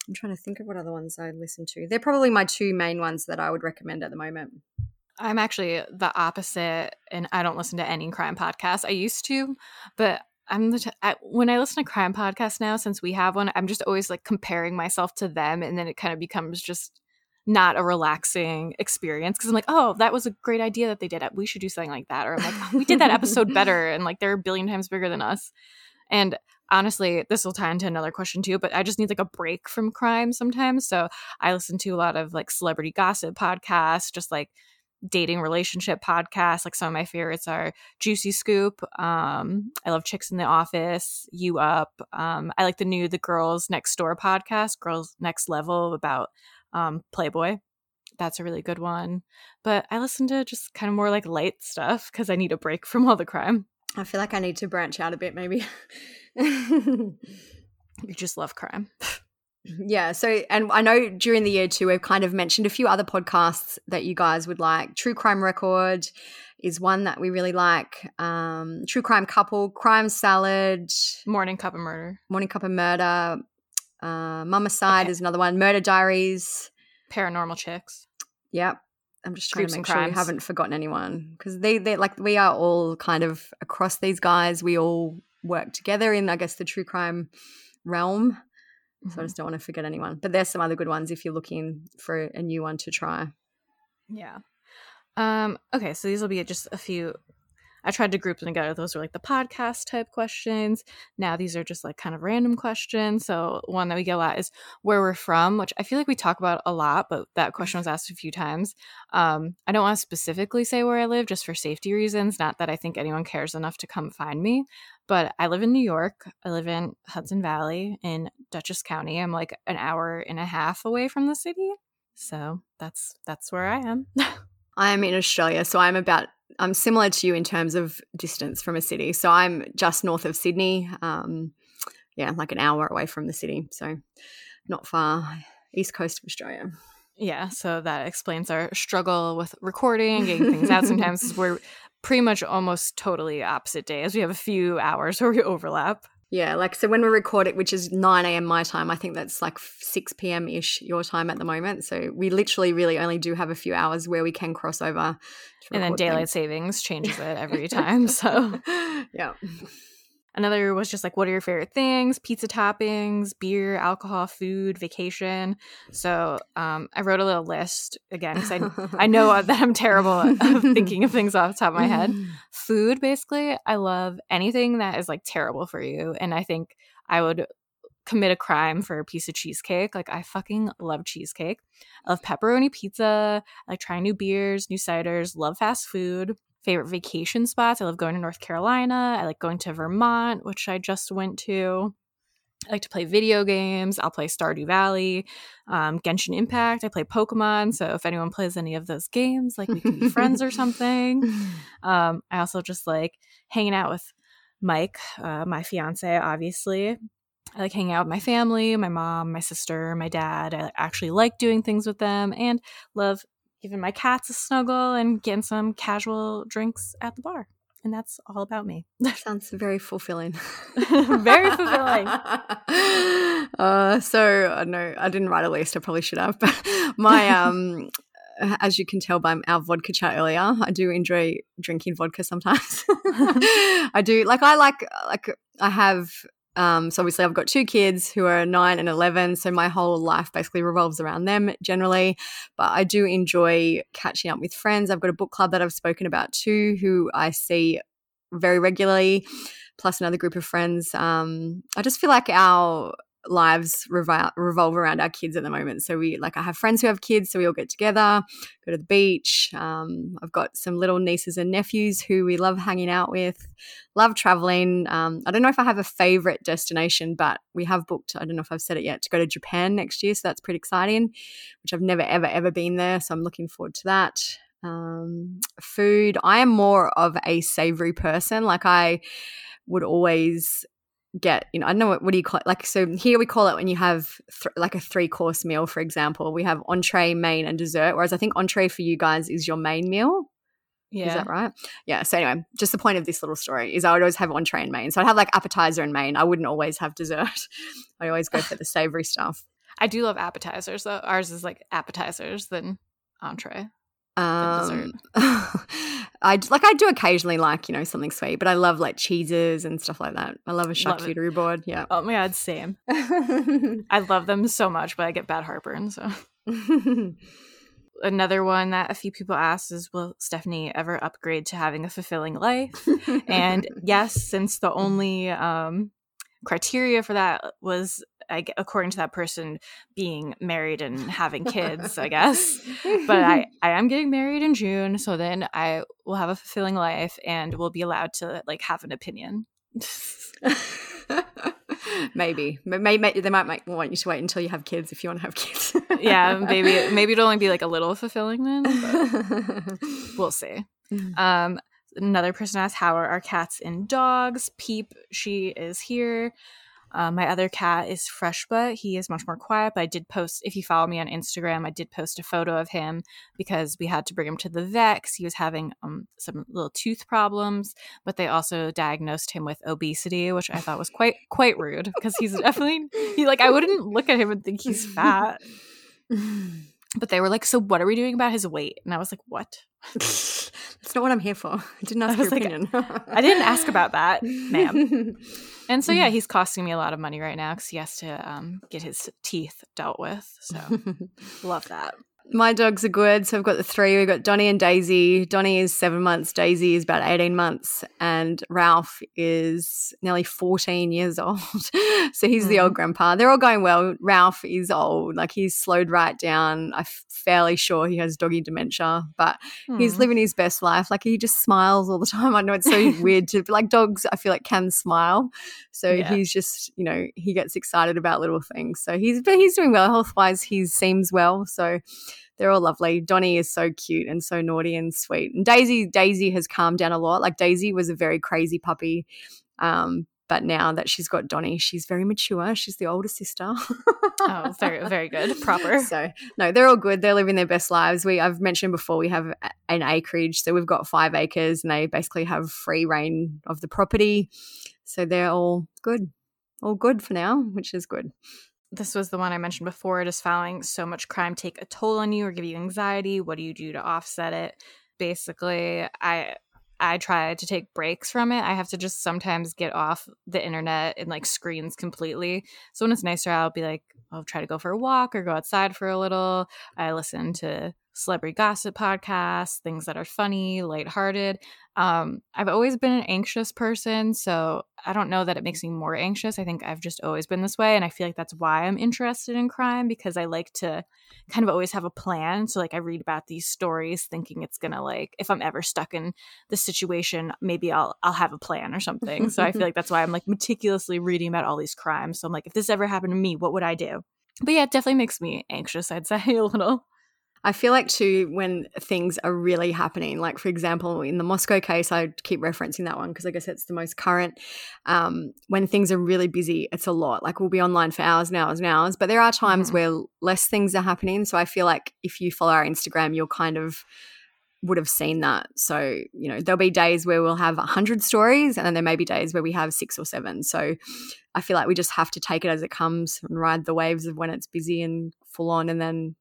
[SPEAKER 2] I'm trying to think of what other ones I listen to. They're probably my two main ones that I would recommend at the moment.
[SPEAKER 1] I'm actually the opposite, and I don't listen to any crime podcasts. I used to, but I'm the t- I, when I listen to crime podcasts now, since we have one, I'm just always like comparing myself to them, and then it kind of becomes just not a relaxing experience because I'm like, oh, that was a great idea that they did. it. We should do something like that, or I'm like, oh, we did that episode better, and like they're a billion times bigger than us. And honestly, this will tie into another question too, but I just need like a break from crime sometimes. So I listen to a lot of like celebrity gossip podcasts, just like dating relationship podcasts. Like some of my favorites are Juicy Scoop. Um, I love Chicks in the Office, You Up. Um, I like the new The Girls Next Door podcast, Girls Next Level about um, Playboy. That's a really good one. But I listen to just kind of more like light stuff because I need a break from all the crime.
[SPEAKER 2] I feel like I need to branch out a bit, maybe.
[SPEAKER 1] You just love crime.
[SPEAKER 2] yeah. So, and I know during the year too, we've kind of mentioned a few other podcasts that you guys would like. True Crime Record is one that we really like. Um, True Crime Couple, Crime Salad,
[SPEAKER 1] Morning Cup of Murder,
[SPEAKER 2] Morning Cup of Murder, uh, Mamacide is another one. Murder Diaries.
[SPEAKER 1] Paranormal Chicks.
[SPEAKER 2] Yep. I'm just trying
[SPEAKER 1] Creeps
[SPEAKER 2] to make sure we haven't forgotten anyone because they they like we are all kind of across these guys. We all work together in, I guess, the true crime realm. Mm-hmm. So I just don't want to forget anyone. But there's some other good ones if you're looking for a new one to try.
[SPEAKER 1] Yeah. Um, okay, so these will be just a few I tried to group them together. Those were like the podcast type questions. Now these are just like kind of random questions. So one that we get a lot is where we're from, which I feel like we talk about a lot, but that question was asked a few times. Um, I don't want to specifically say where I live just for safety reasons. Not that I think anyone cares enough to come find me, but I live in New York. I live in Hudson Valley in Dutchess County. I'm like an hour and a half away from the city. So that's that's where I am.
[SPEAKER 2] I'm in Australia, so I'm about I'm similar to you in terms of distance from a city. So I'm just north of Sydney. Um, yeah, like an hour away from the city. So not far, east coast of Australia.
[SPEAKER 1] Yeah, so that explains our struggle with recording, getting things out. Sometimes we're pretty much almost totally opposite days. We have a few hours where we overlap.
[SPEAKER 2] Yeah, like so when we record it, which is 9 a.m. my time, I think that's like 6 p.m. ish your time at the moment. So we literally really only do have a few hours where we can cross over.
[SPEAKER 1] And then daylight things. savings changes it every time. So,
[SPEAKER 2] yeah.
[SPEAKER 1] Another was just like, what are your favorite things? Pizza toppings, beer, alcohol, food, vacation. So um, I wrote a little list again because I, I know that I'm terrible at thinking of things off the top of my head. Food, basically, I love anything that is like terrible for you. And I think I would commit a crime for a piece of cheesecake. Like I fucking love cheesecake. I love pepperoni pizza. I like trying new beers, new ciders, love fast food favorite vacation spots. I love going to North Carolina. I like going to Vermont, which I just went to. I like to play video games. I'll play Stardew Valley, um, Genshin Impact. I play Pokemon. So if anyone plays any of those games, like we can be friends or something. Um, I also just like hanging out with Mike, uh, my fiance, obviously. I like hanging out with my family, my mom, my sister, my dad. I actually like doing things with them and love giving my cats a snuggle and getting some casual drinks at the bar. And that's all about me.
[SPEAKER 2] That sounds very fulfilling.
[SPEAKER 1] very fulfilling.
[SPEAKER 2] Uh, so I know I didn't write a list. I probably should have. But my um, as you can tell by our vodka chat earlier, I do enjoy drinking vodka sometimes. I do like I like like I have um, so obviously, I've got two kids who are nine and 11. So my whole life basically revolves around them generally. But I do enjoy catching up with friends. I've got a book club that I've spoken about too, who I see very regularly, plus another group of friends. Um, I just feel like our lives revol- revolve around our kids at the moment. So we like I have friends who have kids, so we all get together, go to the beach. Um, I've got some little nieces and nephews who we love hanging out with, love traveling. Um, I don't know if I have a favorite destination, but we have booked. I don't know if I've said it yet to go to Japan next year, so that's pretty exciting. Which I've never ever ever been there, so I'm looking forward to that. Um, food. I am more of a savory person. Like I would always get you know i don't know what, what do you call it like so here we call it when you have th- like a three course meal for example we have entree main and dessert whereas i think entree for you guys is your main meal yeah. Is that right? Yeah. So anyway, just the point of this little story is I would always have entree and main. So I'd have like appetizer and main. I wouldn't always have dessert. I always go for the savory stuff.
[SPEAKER 1] I do love appetizers though. Ours is like appetizers than entree.
[SPEAKER 2] Um, I like I do occasionally like you know something sweet, but I love like cheeses and stuff like that. I love a charcuterie love board. Yeah.
[SPEAKER 1] Oh my god, same. I love them so much, but I get bad heartburn. So another one that a few people asked is, "Will Stephanie ever upgrade to having a fulfilling life?" and yes, since the only um, criteria for that was I, according to that person being married and having kids i guess. But i i am getting married in june so then i will have a fulfilling life and will be allowed to like have an opinion.
[SPEAKER 2] Maybe. Maybe they might want you to wait until you have kids if you want to have kids.
[SPEAKER 1] Yeah maybe maybe it'll only be like a little fulfilling then we'll see. Mm. um another person asked how are our cats and dogs peep she is here uh, my other cat is Freshbutt. He is much more quiet, but I did post, if you follow me on Instagram, I did post a photo of him because we had to bring him to the vet he was having um, some little tooth problems. But they also diagnosed him with obesity, which I thought was quite quite rude because he's definitely he like I wouldn't look at him and think he's fat. But they were like, "So what are we doing about his weight?" And I was like, "What?"
[SPEAKER 2] That's not what I'm here for. I didn't ask
[SPEAKER 1] I
[SPEAKER 2] your
[SPEAKER 1] like,
[SPEAKER 2] opinion.
[SPEAKER 1] I didn't ask about that, ma'am. And so yeah, he's costing me a lot of money right now because he has to um, get his teeth dealt with. So love that.
[SPEAKER 2] My dogs are good. So I've got the three. We've got Donnie and Daisy. Donnie is seven months. Daisy is about 18 months. And Ralph is nearly 14 years old. so he's the old grandpa. They're all going well. Ralph is old. Like he's slowed right down. I'm fairly sure he has doggy dementia, but he's
[SPEAKER 1] Hmm.
[SPEAKER 2] living his best life. Like he just smiles all the time. I know it's so weird to like dogs, I feel like can smile. So
[SPEAKER 1] Yeah.
[SPEAKER 2] he's just, you know, he gets excited about little things. So he's but he's doing well health wise. He seems well. So they're all lovely. Donnie is so cute and so naughty and sweet. And Daisy, Daisy has calmed down a lot. Like Daisy was a very crazy puppy. Um, but now that she's got Donnie, she's very mature. She's the older sister.
[SPEAKER 1] Oh, very very good, proper.
[SPEAKER 2] So no, they're all good. They're living their best lives. We I've mentioned before we have an acreage, so we've got five acres, and they basically have free reign of the property. So they're all good, all good for now, which is good.
[SPEAKER 1] This was the one I mentioned before. Does following so much crime take a toll on you or give you anxiety? What do you do to offset it? Basically, I I try to take breaks from it. I have to just sometimes get off the internet and like screens completely. So when it's nicer, I'll be like, I'll try to go for a walk or go outside for a little. I listen to celebrity gossip podcasts, things that are funny, lighthearted. Um, I've always been an anxious person, so I don't know that it makes me more anxious. I think I've just always been this way, and I feel like that's why I'm interested in crime because I like to kind of always have a plan. So like I read about these stories thinking it's gonna like if I'm ever stuck in the situation, maybe I'll I'll have a plan or something. so I feel like that's why I'm like meticulously reading about all these crimes. So I'm like, if this ever happened to me, what would I do? But yeah, it definitely makes me anxious, I'd say a little.
[SPEAKER 2] I feel like too when things are really happening, like for example in the Moscow case, I keep referencing that one because I guess it's the most current. Um, when things are really busy, it's a lot. Like we'll be online for hours and hours and hours, but there are times
[SPEAKER 1] Mhm.
[SPEAKER 2] where less things are happening. So I feel like if you follow our Instagram, you'll kind of would have seen that. So you know there'll be days where we'll have a hundred stories, and then there may be days where we have six or seven. So I feel like we just have to take it as it comes and ride the waves of when it's busy and full on, and then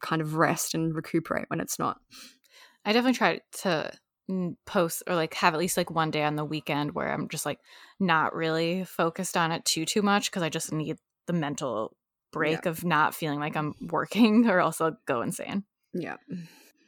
[SPEAKER 2] kind of rest and recuperate when it's not.
[SPEAKER 1] I definitely try to post or like have at least like one day on the weekend where I'm just like not really focused on it too too much because I just need the mental break of not feeling like I'm working or else I'll go insane.
[SPEAKER 2] Yeah.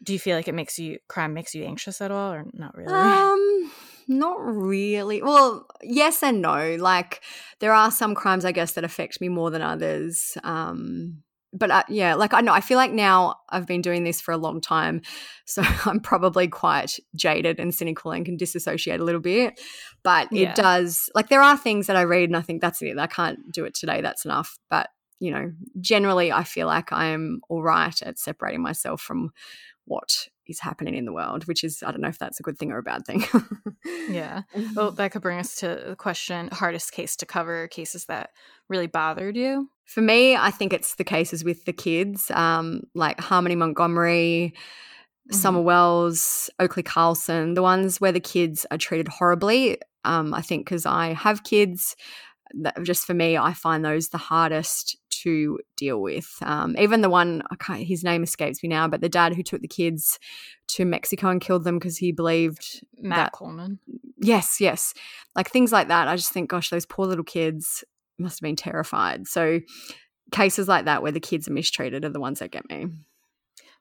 [SPEAKER 1] Do you feel like it makes you crime makes you anxious at all or not really?
[SPEAKER 2] Um, not really. Well, yes and no. Like there are some crimes, I guess, that affect me more than others. Um, but uh, yeah, like I know, I feel like now I've been doing this for a long time, so I'm probably quite jaded and cynical and can disassociate a little bit. But
[SPEAKER 1] Yeah.
[SPEAKER 2] it does, like, there are things that I read and I think that's it. I can't do it today. That's enough. But you know, generally, I feel like I'm all right at separating myself from what is happening in the world, which is I don't know if that's a good thing or a bad thing.
[SPEAKER 1] yeah. Well, that could bring us to the question hardest case to cover, cases that really bothered you.
[SPEAKER 2] For me, I think it's the cases with the kids, um, like Harmony Montgomery, Summer Wells, Oakley Carlson, the ones where the kids are treated horribly. Um, I think because I have kids, that just for me, I find those the hardest to deal with. Um, even the one, I can't, his name escapes me now, but the dad who took the kids to Mexico and killed them because he believed Matthew
[SPEAKER 1] Coleman.
[SPEAKER 2] yes, yes. Like things like that. I just think, gosh, those poor little kids must have been terrified. So cases like that where the kids are mistreated are the ones that get me.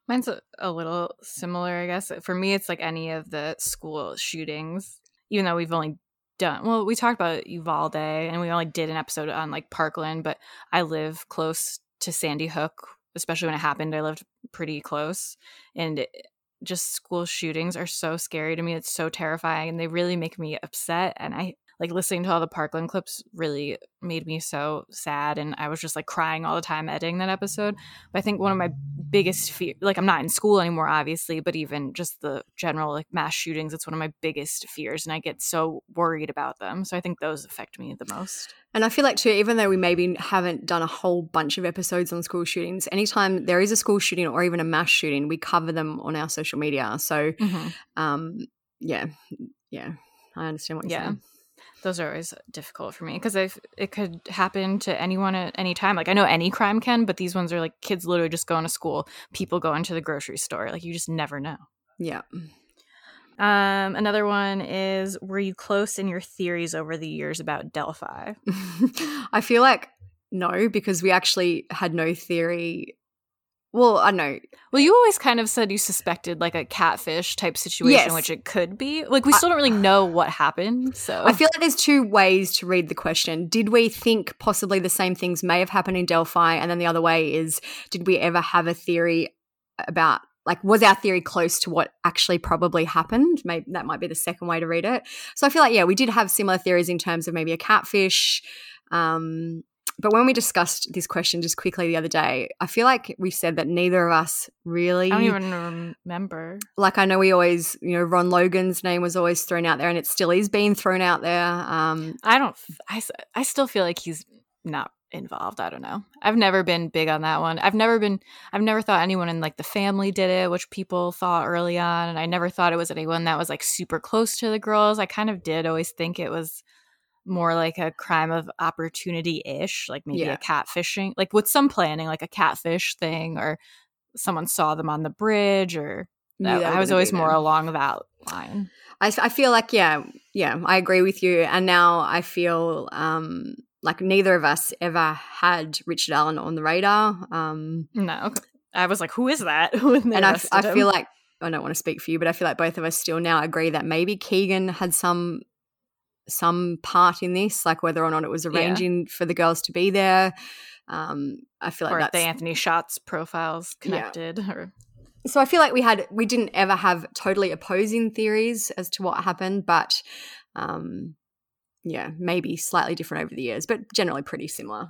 [SPEAKER 1] Mine's a, a little similar, I guess. For me, it's like any of the school shootings, even though we've only done, well, we talked about Uvalde and we only did an episode on like Parkland, but I live close to Sandy Hook, especially when it happened. I lived pretty close. And it, just school shootings are so scary to me. It's so terrifying and they really make me upset. And I like listening to all the Parkland clips really made me so sad. And I was just like crying all the time editing that episode. But I think one of my biggest fear, like I'm not in school anymore, obviously, but even just the general like mass shootings, it's one of my biggest fears. And I get so worried about them. So I think those affect me the most.
[SPEAKER 2] And I feel like too, even though we maybe haven't done a whole bunch of episodes on school shootings, anytime there is a school shooting or even a mass shooting, we cover them on our social media. So,
[SPEAKER 1] Mhm.
[SPEAKER 2] um, yeah, yeah, I understand what you're
[SPEAKER 1] Yeah.
[SPEAKER 2] saying.
[SPEAKER 1] Those are always difficult for me because if it could happen to anyone at any time. Like I know any crime can, but these ones are like kids literally just going to school, people going to the grocery store. Like you just never know.
[SPEAKER 2] Yeah.
[SPEAKER 1] Um, another one is Were you close in your theories over the years about Delphi?
[SPEAKER 2] I feel like no, because we actually had no theory well, I know.
[SPEAKER 1] Well, you always kind of said you suspected like a catfish type situation, yes. which it could be. Like, we still I, don't really know what happened. So
[SPEAKER 2] I feel like there's two ways to read the question. Did we think possibly the same things may have happened in Delphi? And then the other way is, did we ever have a theory about like was our theory close to what actually probably happened maybe that might be the second way to read it so i feel like yeah we did have similar theories in terms of maybe a catfish um, but when we discussed this question just quickly the other day, I feel like we said that neither of us really.
[SPEAKER 1] I don't even remember.
[SPEAKER 2] Like I know we always, you know, Ron Logan's name was always thrown out there, and it still is being thrown out there. Um,
[SPEAKER 1] I don't. I I still feel like he's not involved. I don't know. I've never been big on that one. I've never been. I've never thought anyone in like the family did it, which people thought early on, and I never thought it was anyone that was like super close to the girls. I kind of did always think it was more like a crime of opportunity ish, like maybe yeah. a catfishing, like with some planning, like a catfish thing, or someone saw them on the bridge, or no, I was always more along that line.
[SPEAKER 2] I, I feel like, yeah, yeah, I agree with you. And now I feel um, like neither of us ever had Richard Allen on the radar. Um,
[SPEAKER 1] no, I was like, who is that?
[SPEAKER 2] and I, I feel like I don't want to speak for you, but I feel like both of us still now agree that maybe Kegan had some some part in this, like whether or not it was arranging yeah. for the girls to be there. Um, I feel like
[SPEAKER 1] or
[SPEAKER 2] that's
[SPEAKER 1] the Anthony Shots profiles connected. Yeah. Or
[SPEAKER 2] so I feel like we had we didn't ever have totally opposing theories as to what happened, but um, yeah, maybe slightly different over the years, but generally pretty similar.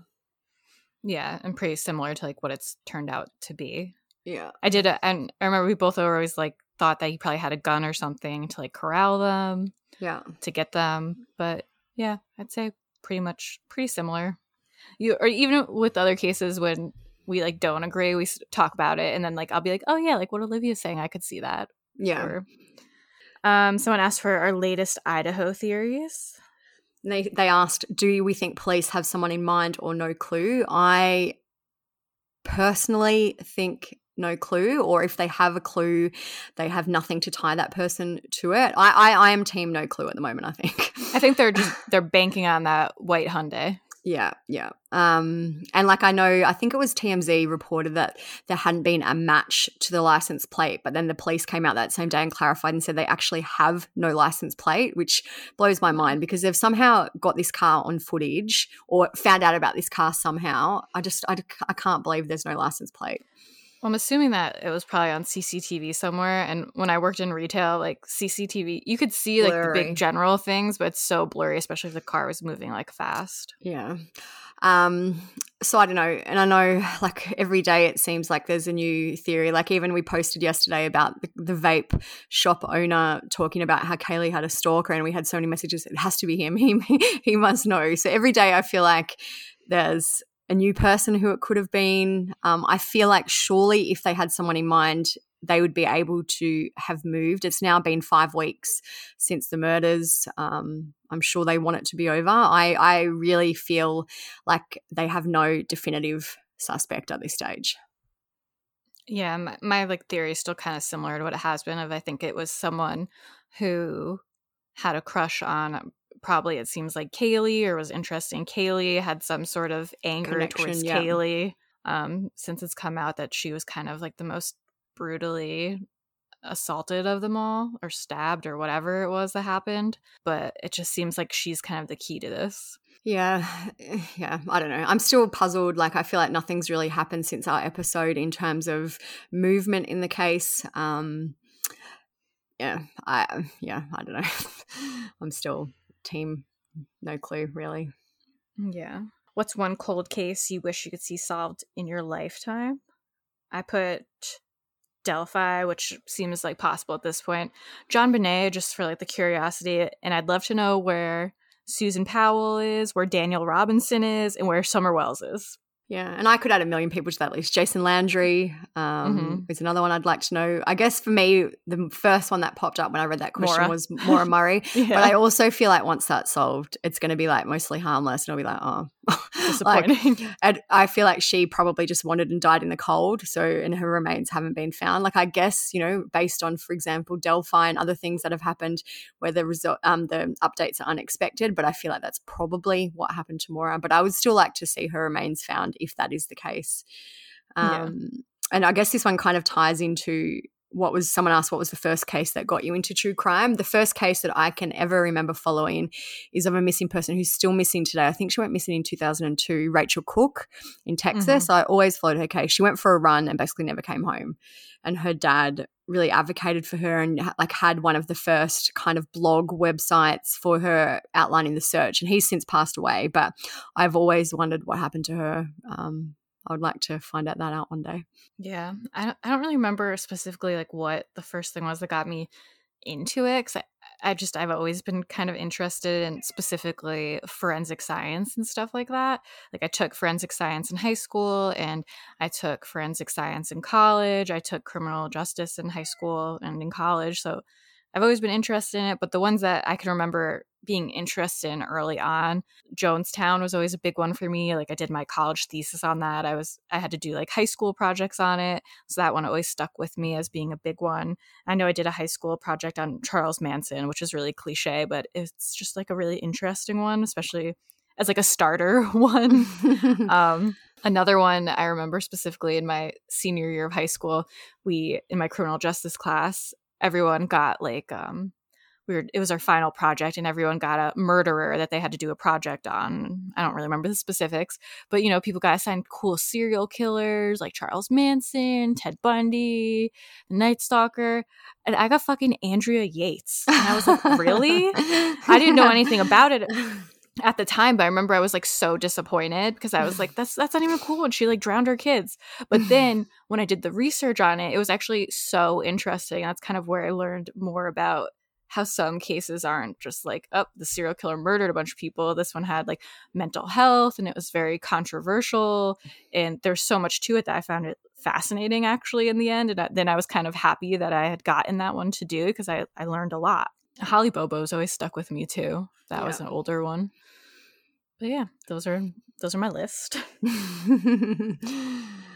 [SPEAKER 1] Yeah, and pretty similar to like what it's turned out to be.
[SPEAKER 2] Yeah,
[SPEAKER 1] I did, a, and I remember we both always like thought that he probably had a gun or something to like corral them
[SPEAKER 2] yeah.
[SPEAKER 1] to get them but yeah i'd say pretty much pretty similar. You or even with other cases when we like don't agree we talk about it and then like i'll be like oh yeah like what olivia's saying i could see that.
[SPEAKER 2] Yeah. Or,
[SPEAKER 1] um someone asked for our latest idaho theories.
[SPEAKER 2] They they asked do we think police have someone in mind or no clue? I personally think no clue, or if they have a clue, they have nothing to tie that person to it. I, I, I am team no clue at the moment. I think.
[SPEAKER 1] I think they're just they're banking on that white Hyundai.
[SPEAKER 2] Yeah, yeah. Um, and like I know, I think it was TMZ reported that there hadn't been a match to the license plate, but then the police came out that same day and clarified and said they actually have no license plate, which blows my mind because they've somehow got this car on footage or found out about this car somehow. I just, I, I can't believe there's no license plate.
[SPEAKER 1] Well, I'm assuming that it was probably on CCTV somewhere. And when I worked in retail, like CCTV, you could see like blurry. the big general things, but it's so blurry, especially if the car was moving like fast.
[SPEAKER 2] Yeah. Um, so I don't know. And I know like every day it seems like there's a new theory. Like even we posted yesterday about the, the vape shop owner talking about how Kaylee had a stalker and we had so many messages. It has to be him. He, he must know. So every day I feel like there's a new person who it could have been. Um, I feel like surely if they had someone in mind, they would be able to have moved. It's now been five weeks since the murders. Um, I'm sure they want it to be over. I, I really feel like they have no definitive suspect at this stage.
[SPEAKER 1] Yeah, my, my like theory is still kind of similar to what it has been. Of I think it was someone who had a crush on probably it seems like Kaylee or was interested in Kaylee, had some sort of anger Connection, towards yeah. Kaylee. Um, since it's come out that she was kind of like the most brutally assaulted of them all or stabbed or whatever it was that happened. But it just seems like she's kind of the key to this.
[SPEAKER 2] Yeah, yeah, I don't know. I'm still puzzled. Like, I feel like nothing's really happened since our episode in terms of movement in the case. Um, yeah, I yeah, I don't know. I'm still team, no clue really.
[SPEAKER 1] Yeah. What's one cold case you wish you could see solved in your lifetime? I put Delphi, which seems like possible at this point. JonBenét, just for like the curiosity, and I'd love to know where Susan Powell is, where Daniel Robinson is, and where Summer Wells is.
[SPEAKER 2] Yeah, and I could add a million people to that list. Jason Landry um,
[SPEAKER 1] Mhm.
[SPEAKER 2] is another one I'd like to know. I guess for me, the first one that popped up when I read that question
[SPEAKER 1] Maura.
[SPEAKER 2] was Maura Murray.
[SPEAKER 1] Yeah.
[SPEAKER 2] But I also feel like once that's solved, it's going to be like mostly harmless, and I'll be like, oh,
[SPEAKER 1] Disappointing.
[SPEAKER 2] Like, and I feel like she probably just wandered and died in the cold. So, and her remains haven't been found. Like, I guess you know, based on, for example, Delphi and other things that have happened, where the result, um, the updates are unexpected. But I feel like that's probably what happened to Maura. But I would still like to see her remains found if that is the case.
[SPEAKER 1] Yeah.
[SPEAKER 2] Um, And I guess this one kind of ties into what was someone asked what was the first case that got you into true crime. The first case that i can ever remember following is of a missing person who's still missing today. I think she went missing in 2002 rachel cooke in texas. I always followed her case. She went for a run and basically never came home. And her dad really advocated for her and like had one of the first kind of blog websites for her outlining the search. And he's since passed away but i've always wondered what happened to her um, i would like to find out that out one day
[SPEAKER 1] Yeah, I don't, I don't really remember specifically like what the first thing was that got me into it because I, I just I've always been kind of interested in specifically forensic science and stuff like that. Like I took forensic science in high school and I took forensic science in college. I took criminal justice in high school and in college. So I've always been interested in it, but the ones that I can remember being interested in early on, Jonestown was always a big one for me. Like I did my college thesis on that. I was I had to do like high school projects on it. So that one always stuck with me as being a big one. I know I did a high school project on Charles Manson, which is really cliche, but it's just like a really interesting one, especially as like a starter one. um another one I remember specifically in my senior year of high school, we in my criminal justice class, everyone got like um we were it was our final project and everyone got a murderer that they had to do a project on. I don't really remember the specifics, but you know, people got assigned cool serial killers like Charles Manson, Ted Bundy, the Night Stalker, and I got fucking Andrea Yates. And I was like, "Really?" I didn't know anything about it at the time, but I remember I was like so disappointed because I was like, that's that's not even cool. And she like drowned her kids. But then when I did the research on it, it was actually so interesting. That's kind of where I learned more about how some cases aren't just like, oh, the serial killer murdered a bunch of people. This one had like mental health and it was very controversial. And there's so much to it that I found it fascinating actually in the end. And I- then I was kind of happy that I had gotten that one to do because I, I learned a lot. Holly Bobo's always stuck with me too. That was an older one. But yeah, those are those are my list.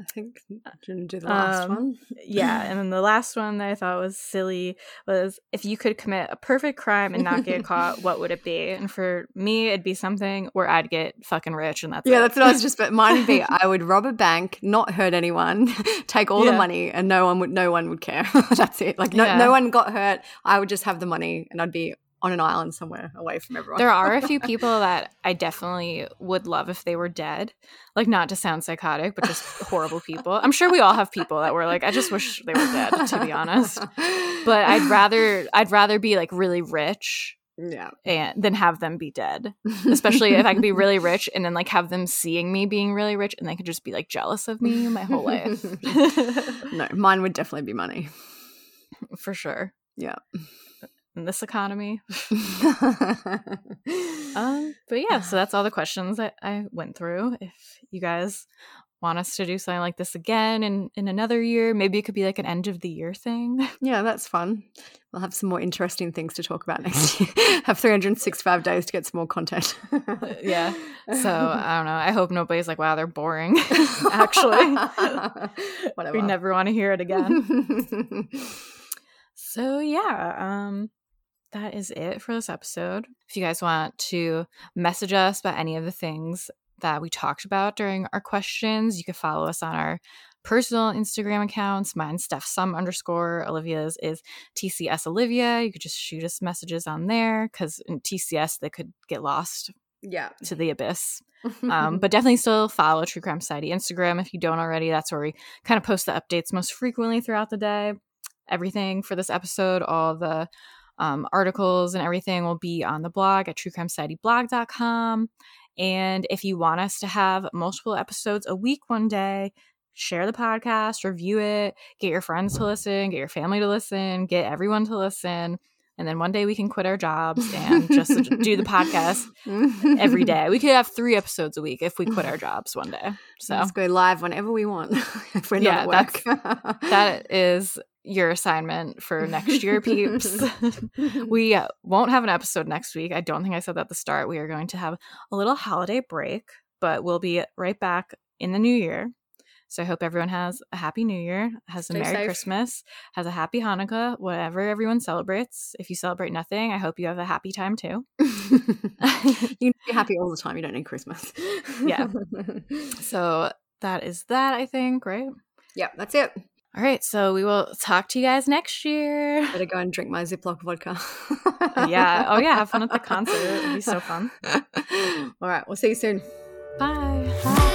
[SPEAKER 2] I think i didn't do the last
[SPEAKER 1] Um,
[SPEAKER 2] one.
[SPEAKER 1] yeah, and then the last one that I thought was silly was if you could commit a perfect crime and not get caught, what would it be? And for me, it'd be something where I'd get fucking rich, and that's
[SPEAKER 2] Yeah,
[SPEAKER 1] it.
[SPEAKER 2] that's what I was just. But mine would be: I would rob a bank, not hurt anyone, take all the money, and no one would. No one would care. that's it. Like no,
[SPEAKER 1] Yeah.
[SPEAKER 2] no one got hurt. I would just have the money, and I'd be on an island somewhere away from everyone.
[SPEAKER 1] There are a few people that I definitely would love if they were dead. Like, not to sound psychotic, but just horrible people. I'm sure we all have people that were like, I just wish they were dead, to be honest. But I'd rather, I'd rather be like really rich
[SPEAKER 2] yeah.
[SPEAKER 1] and than have them be dead. Especially if I could be really rich and then like have them seeing me being really rich and they could just be like jealous of me my whole life.
[SPEAKER 2] no, mine would definitely be money.
[SPEAKER 1] For sure.
[SPEAKER 2] Yeah.
[SPEAKER 1] In this economy. Um, but yeah, so that's all the questions that I went through. If you guys want us to do something like this again in, in another year, maybe it could be like an end of the year thing.
[SPEAKER 2] yeah, that's fun. We'll have some more interesting things to talk about next year. have 365 days to get some more content.
[SPEAKER 1] yeah. So I don't know. I hope nobody's like, wow, they're boring. Actually,
[SPEAKER 2] Whatever.
[SPEAKER 1] we never want to hear it again. So yeah, um that is it for this episode. If you guys want to message us about any of the things that we talked about during our questions, you can follow us on our personal Instagram accounts. Mine's Steph Sum underscore. Olivia's is TCS Olivia. You could just shoot us messages on there because in TCS they could get lost
[SPEAKER 2] yeah.
[SPEAKER 1] to the abyss. Um, but definitely still follow True Crime Society Instagram if you don't already. That's where we kind of post the updates most frequently throughout the day. Everything for this episode, all the um, articles and everything will be on the blog at truecrimesocietyblog.com. And if you want us to have multiple episodes a week one day, share the podcast, review it, get your friends to listen, get your family to listen, get everyone to listen. and then one day we can quit our jobs and just do the podcast every day. We could have three episodes a week if we quit our jobs one day. So
[SPEAKER 2] let's go live whenever we want. if we're yeah, not at
[SPEAKER 1] work. that is your assignment for next year, peeps. we won't have an episode next week. I don't think I said that at the start. We are going to have a little holiday break, but we'll be right back in the new year. So I hope everyone has a happy new year, has Stay a Merry safe. Christmas, has a happy Hanukkah, whatever everyone celebrates. If you celebrate nothing, I hope you have a happy time too.
[SPEAKER 2] you can be happy all the time. You don't need Christmas.
[SPEAKER 1] yeah. So that is that, I think, right?
[SPEAKER 2] Yeah, that's it.
[SPEAKER 1] All right, so we will talk to you guys next year.
[SPEAKER 2] Better go and drink my Ziploc vodka.
[SPEAKER 1] yeah. Oh, yeah. Have fun at the concert. It'll be so fun.
[SPEAKER 2] All right. We'll see you soon.
[SPEAKER 1] Bye. Bye.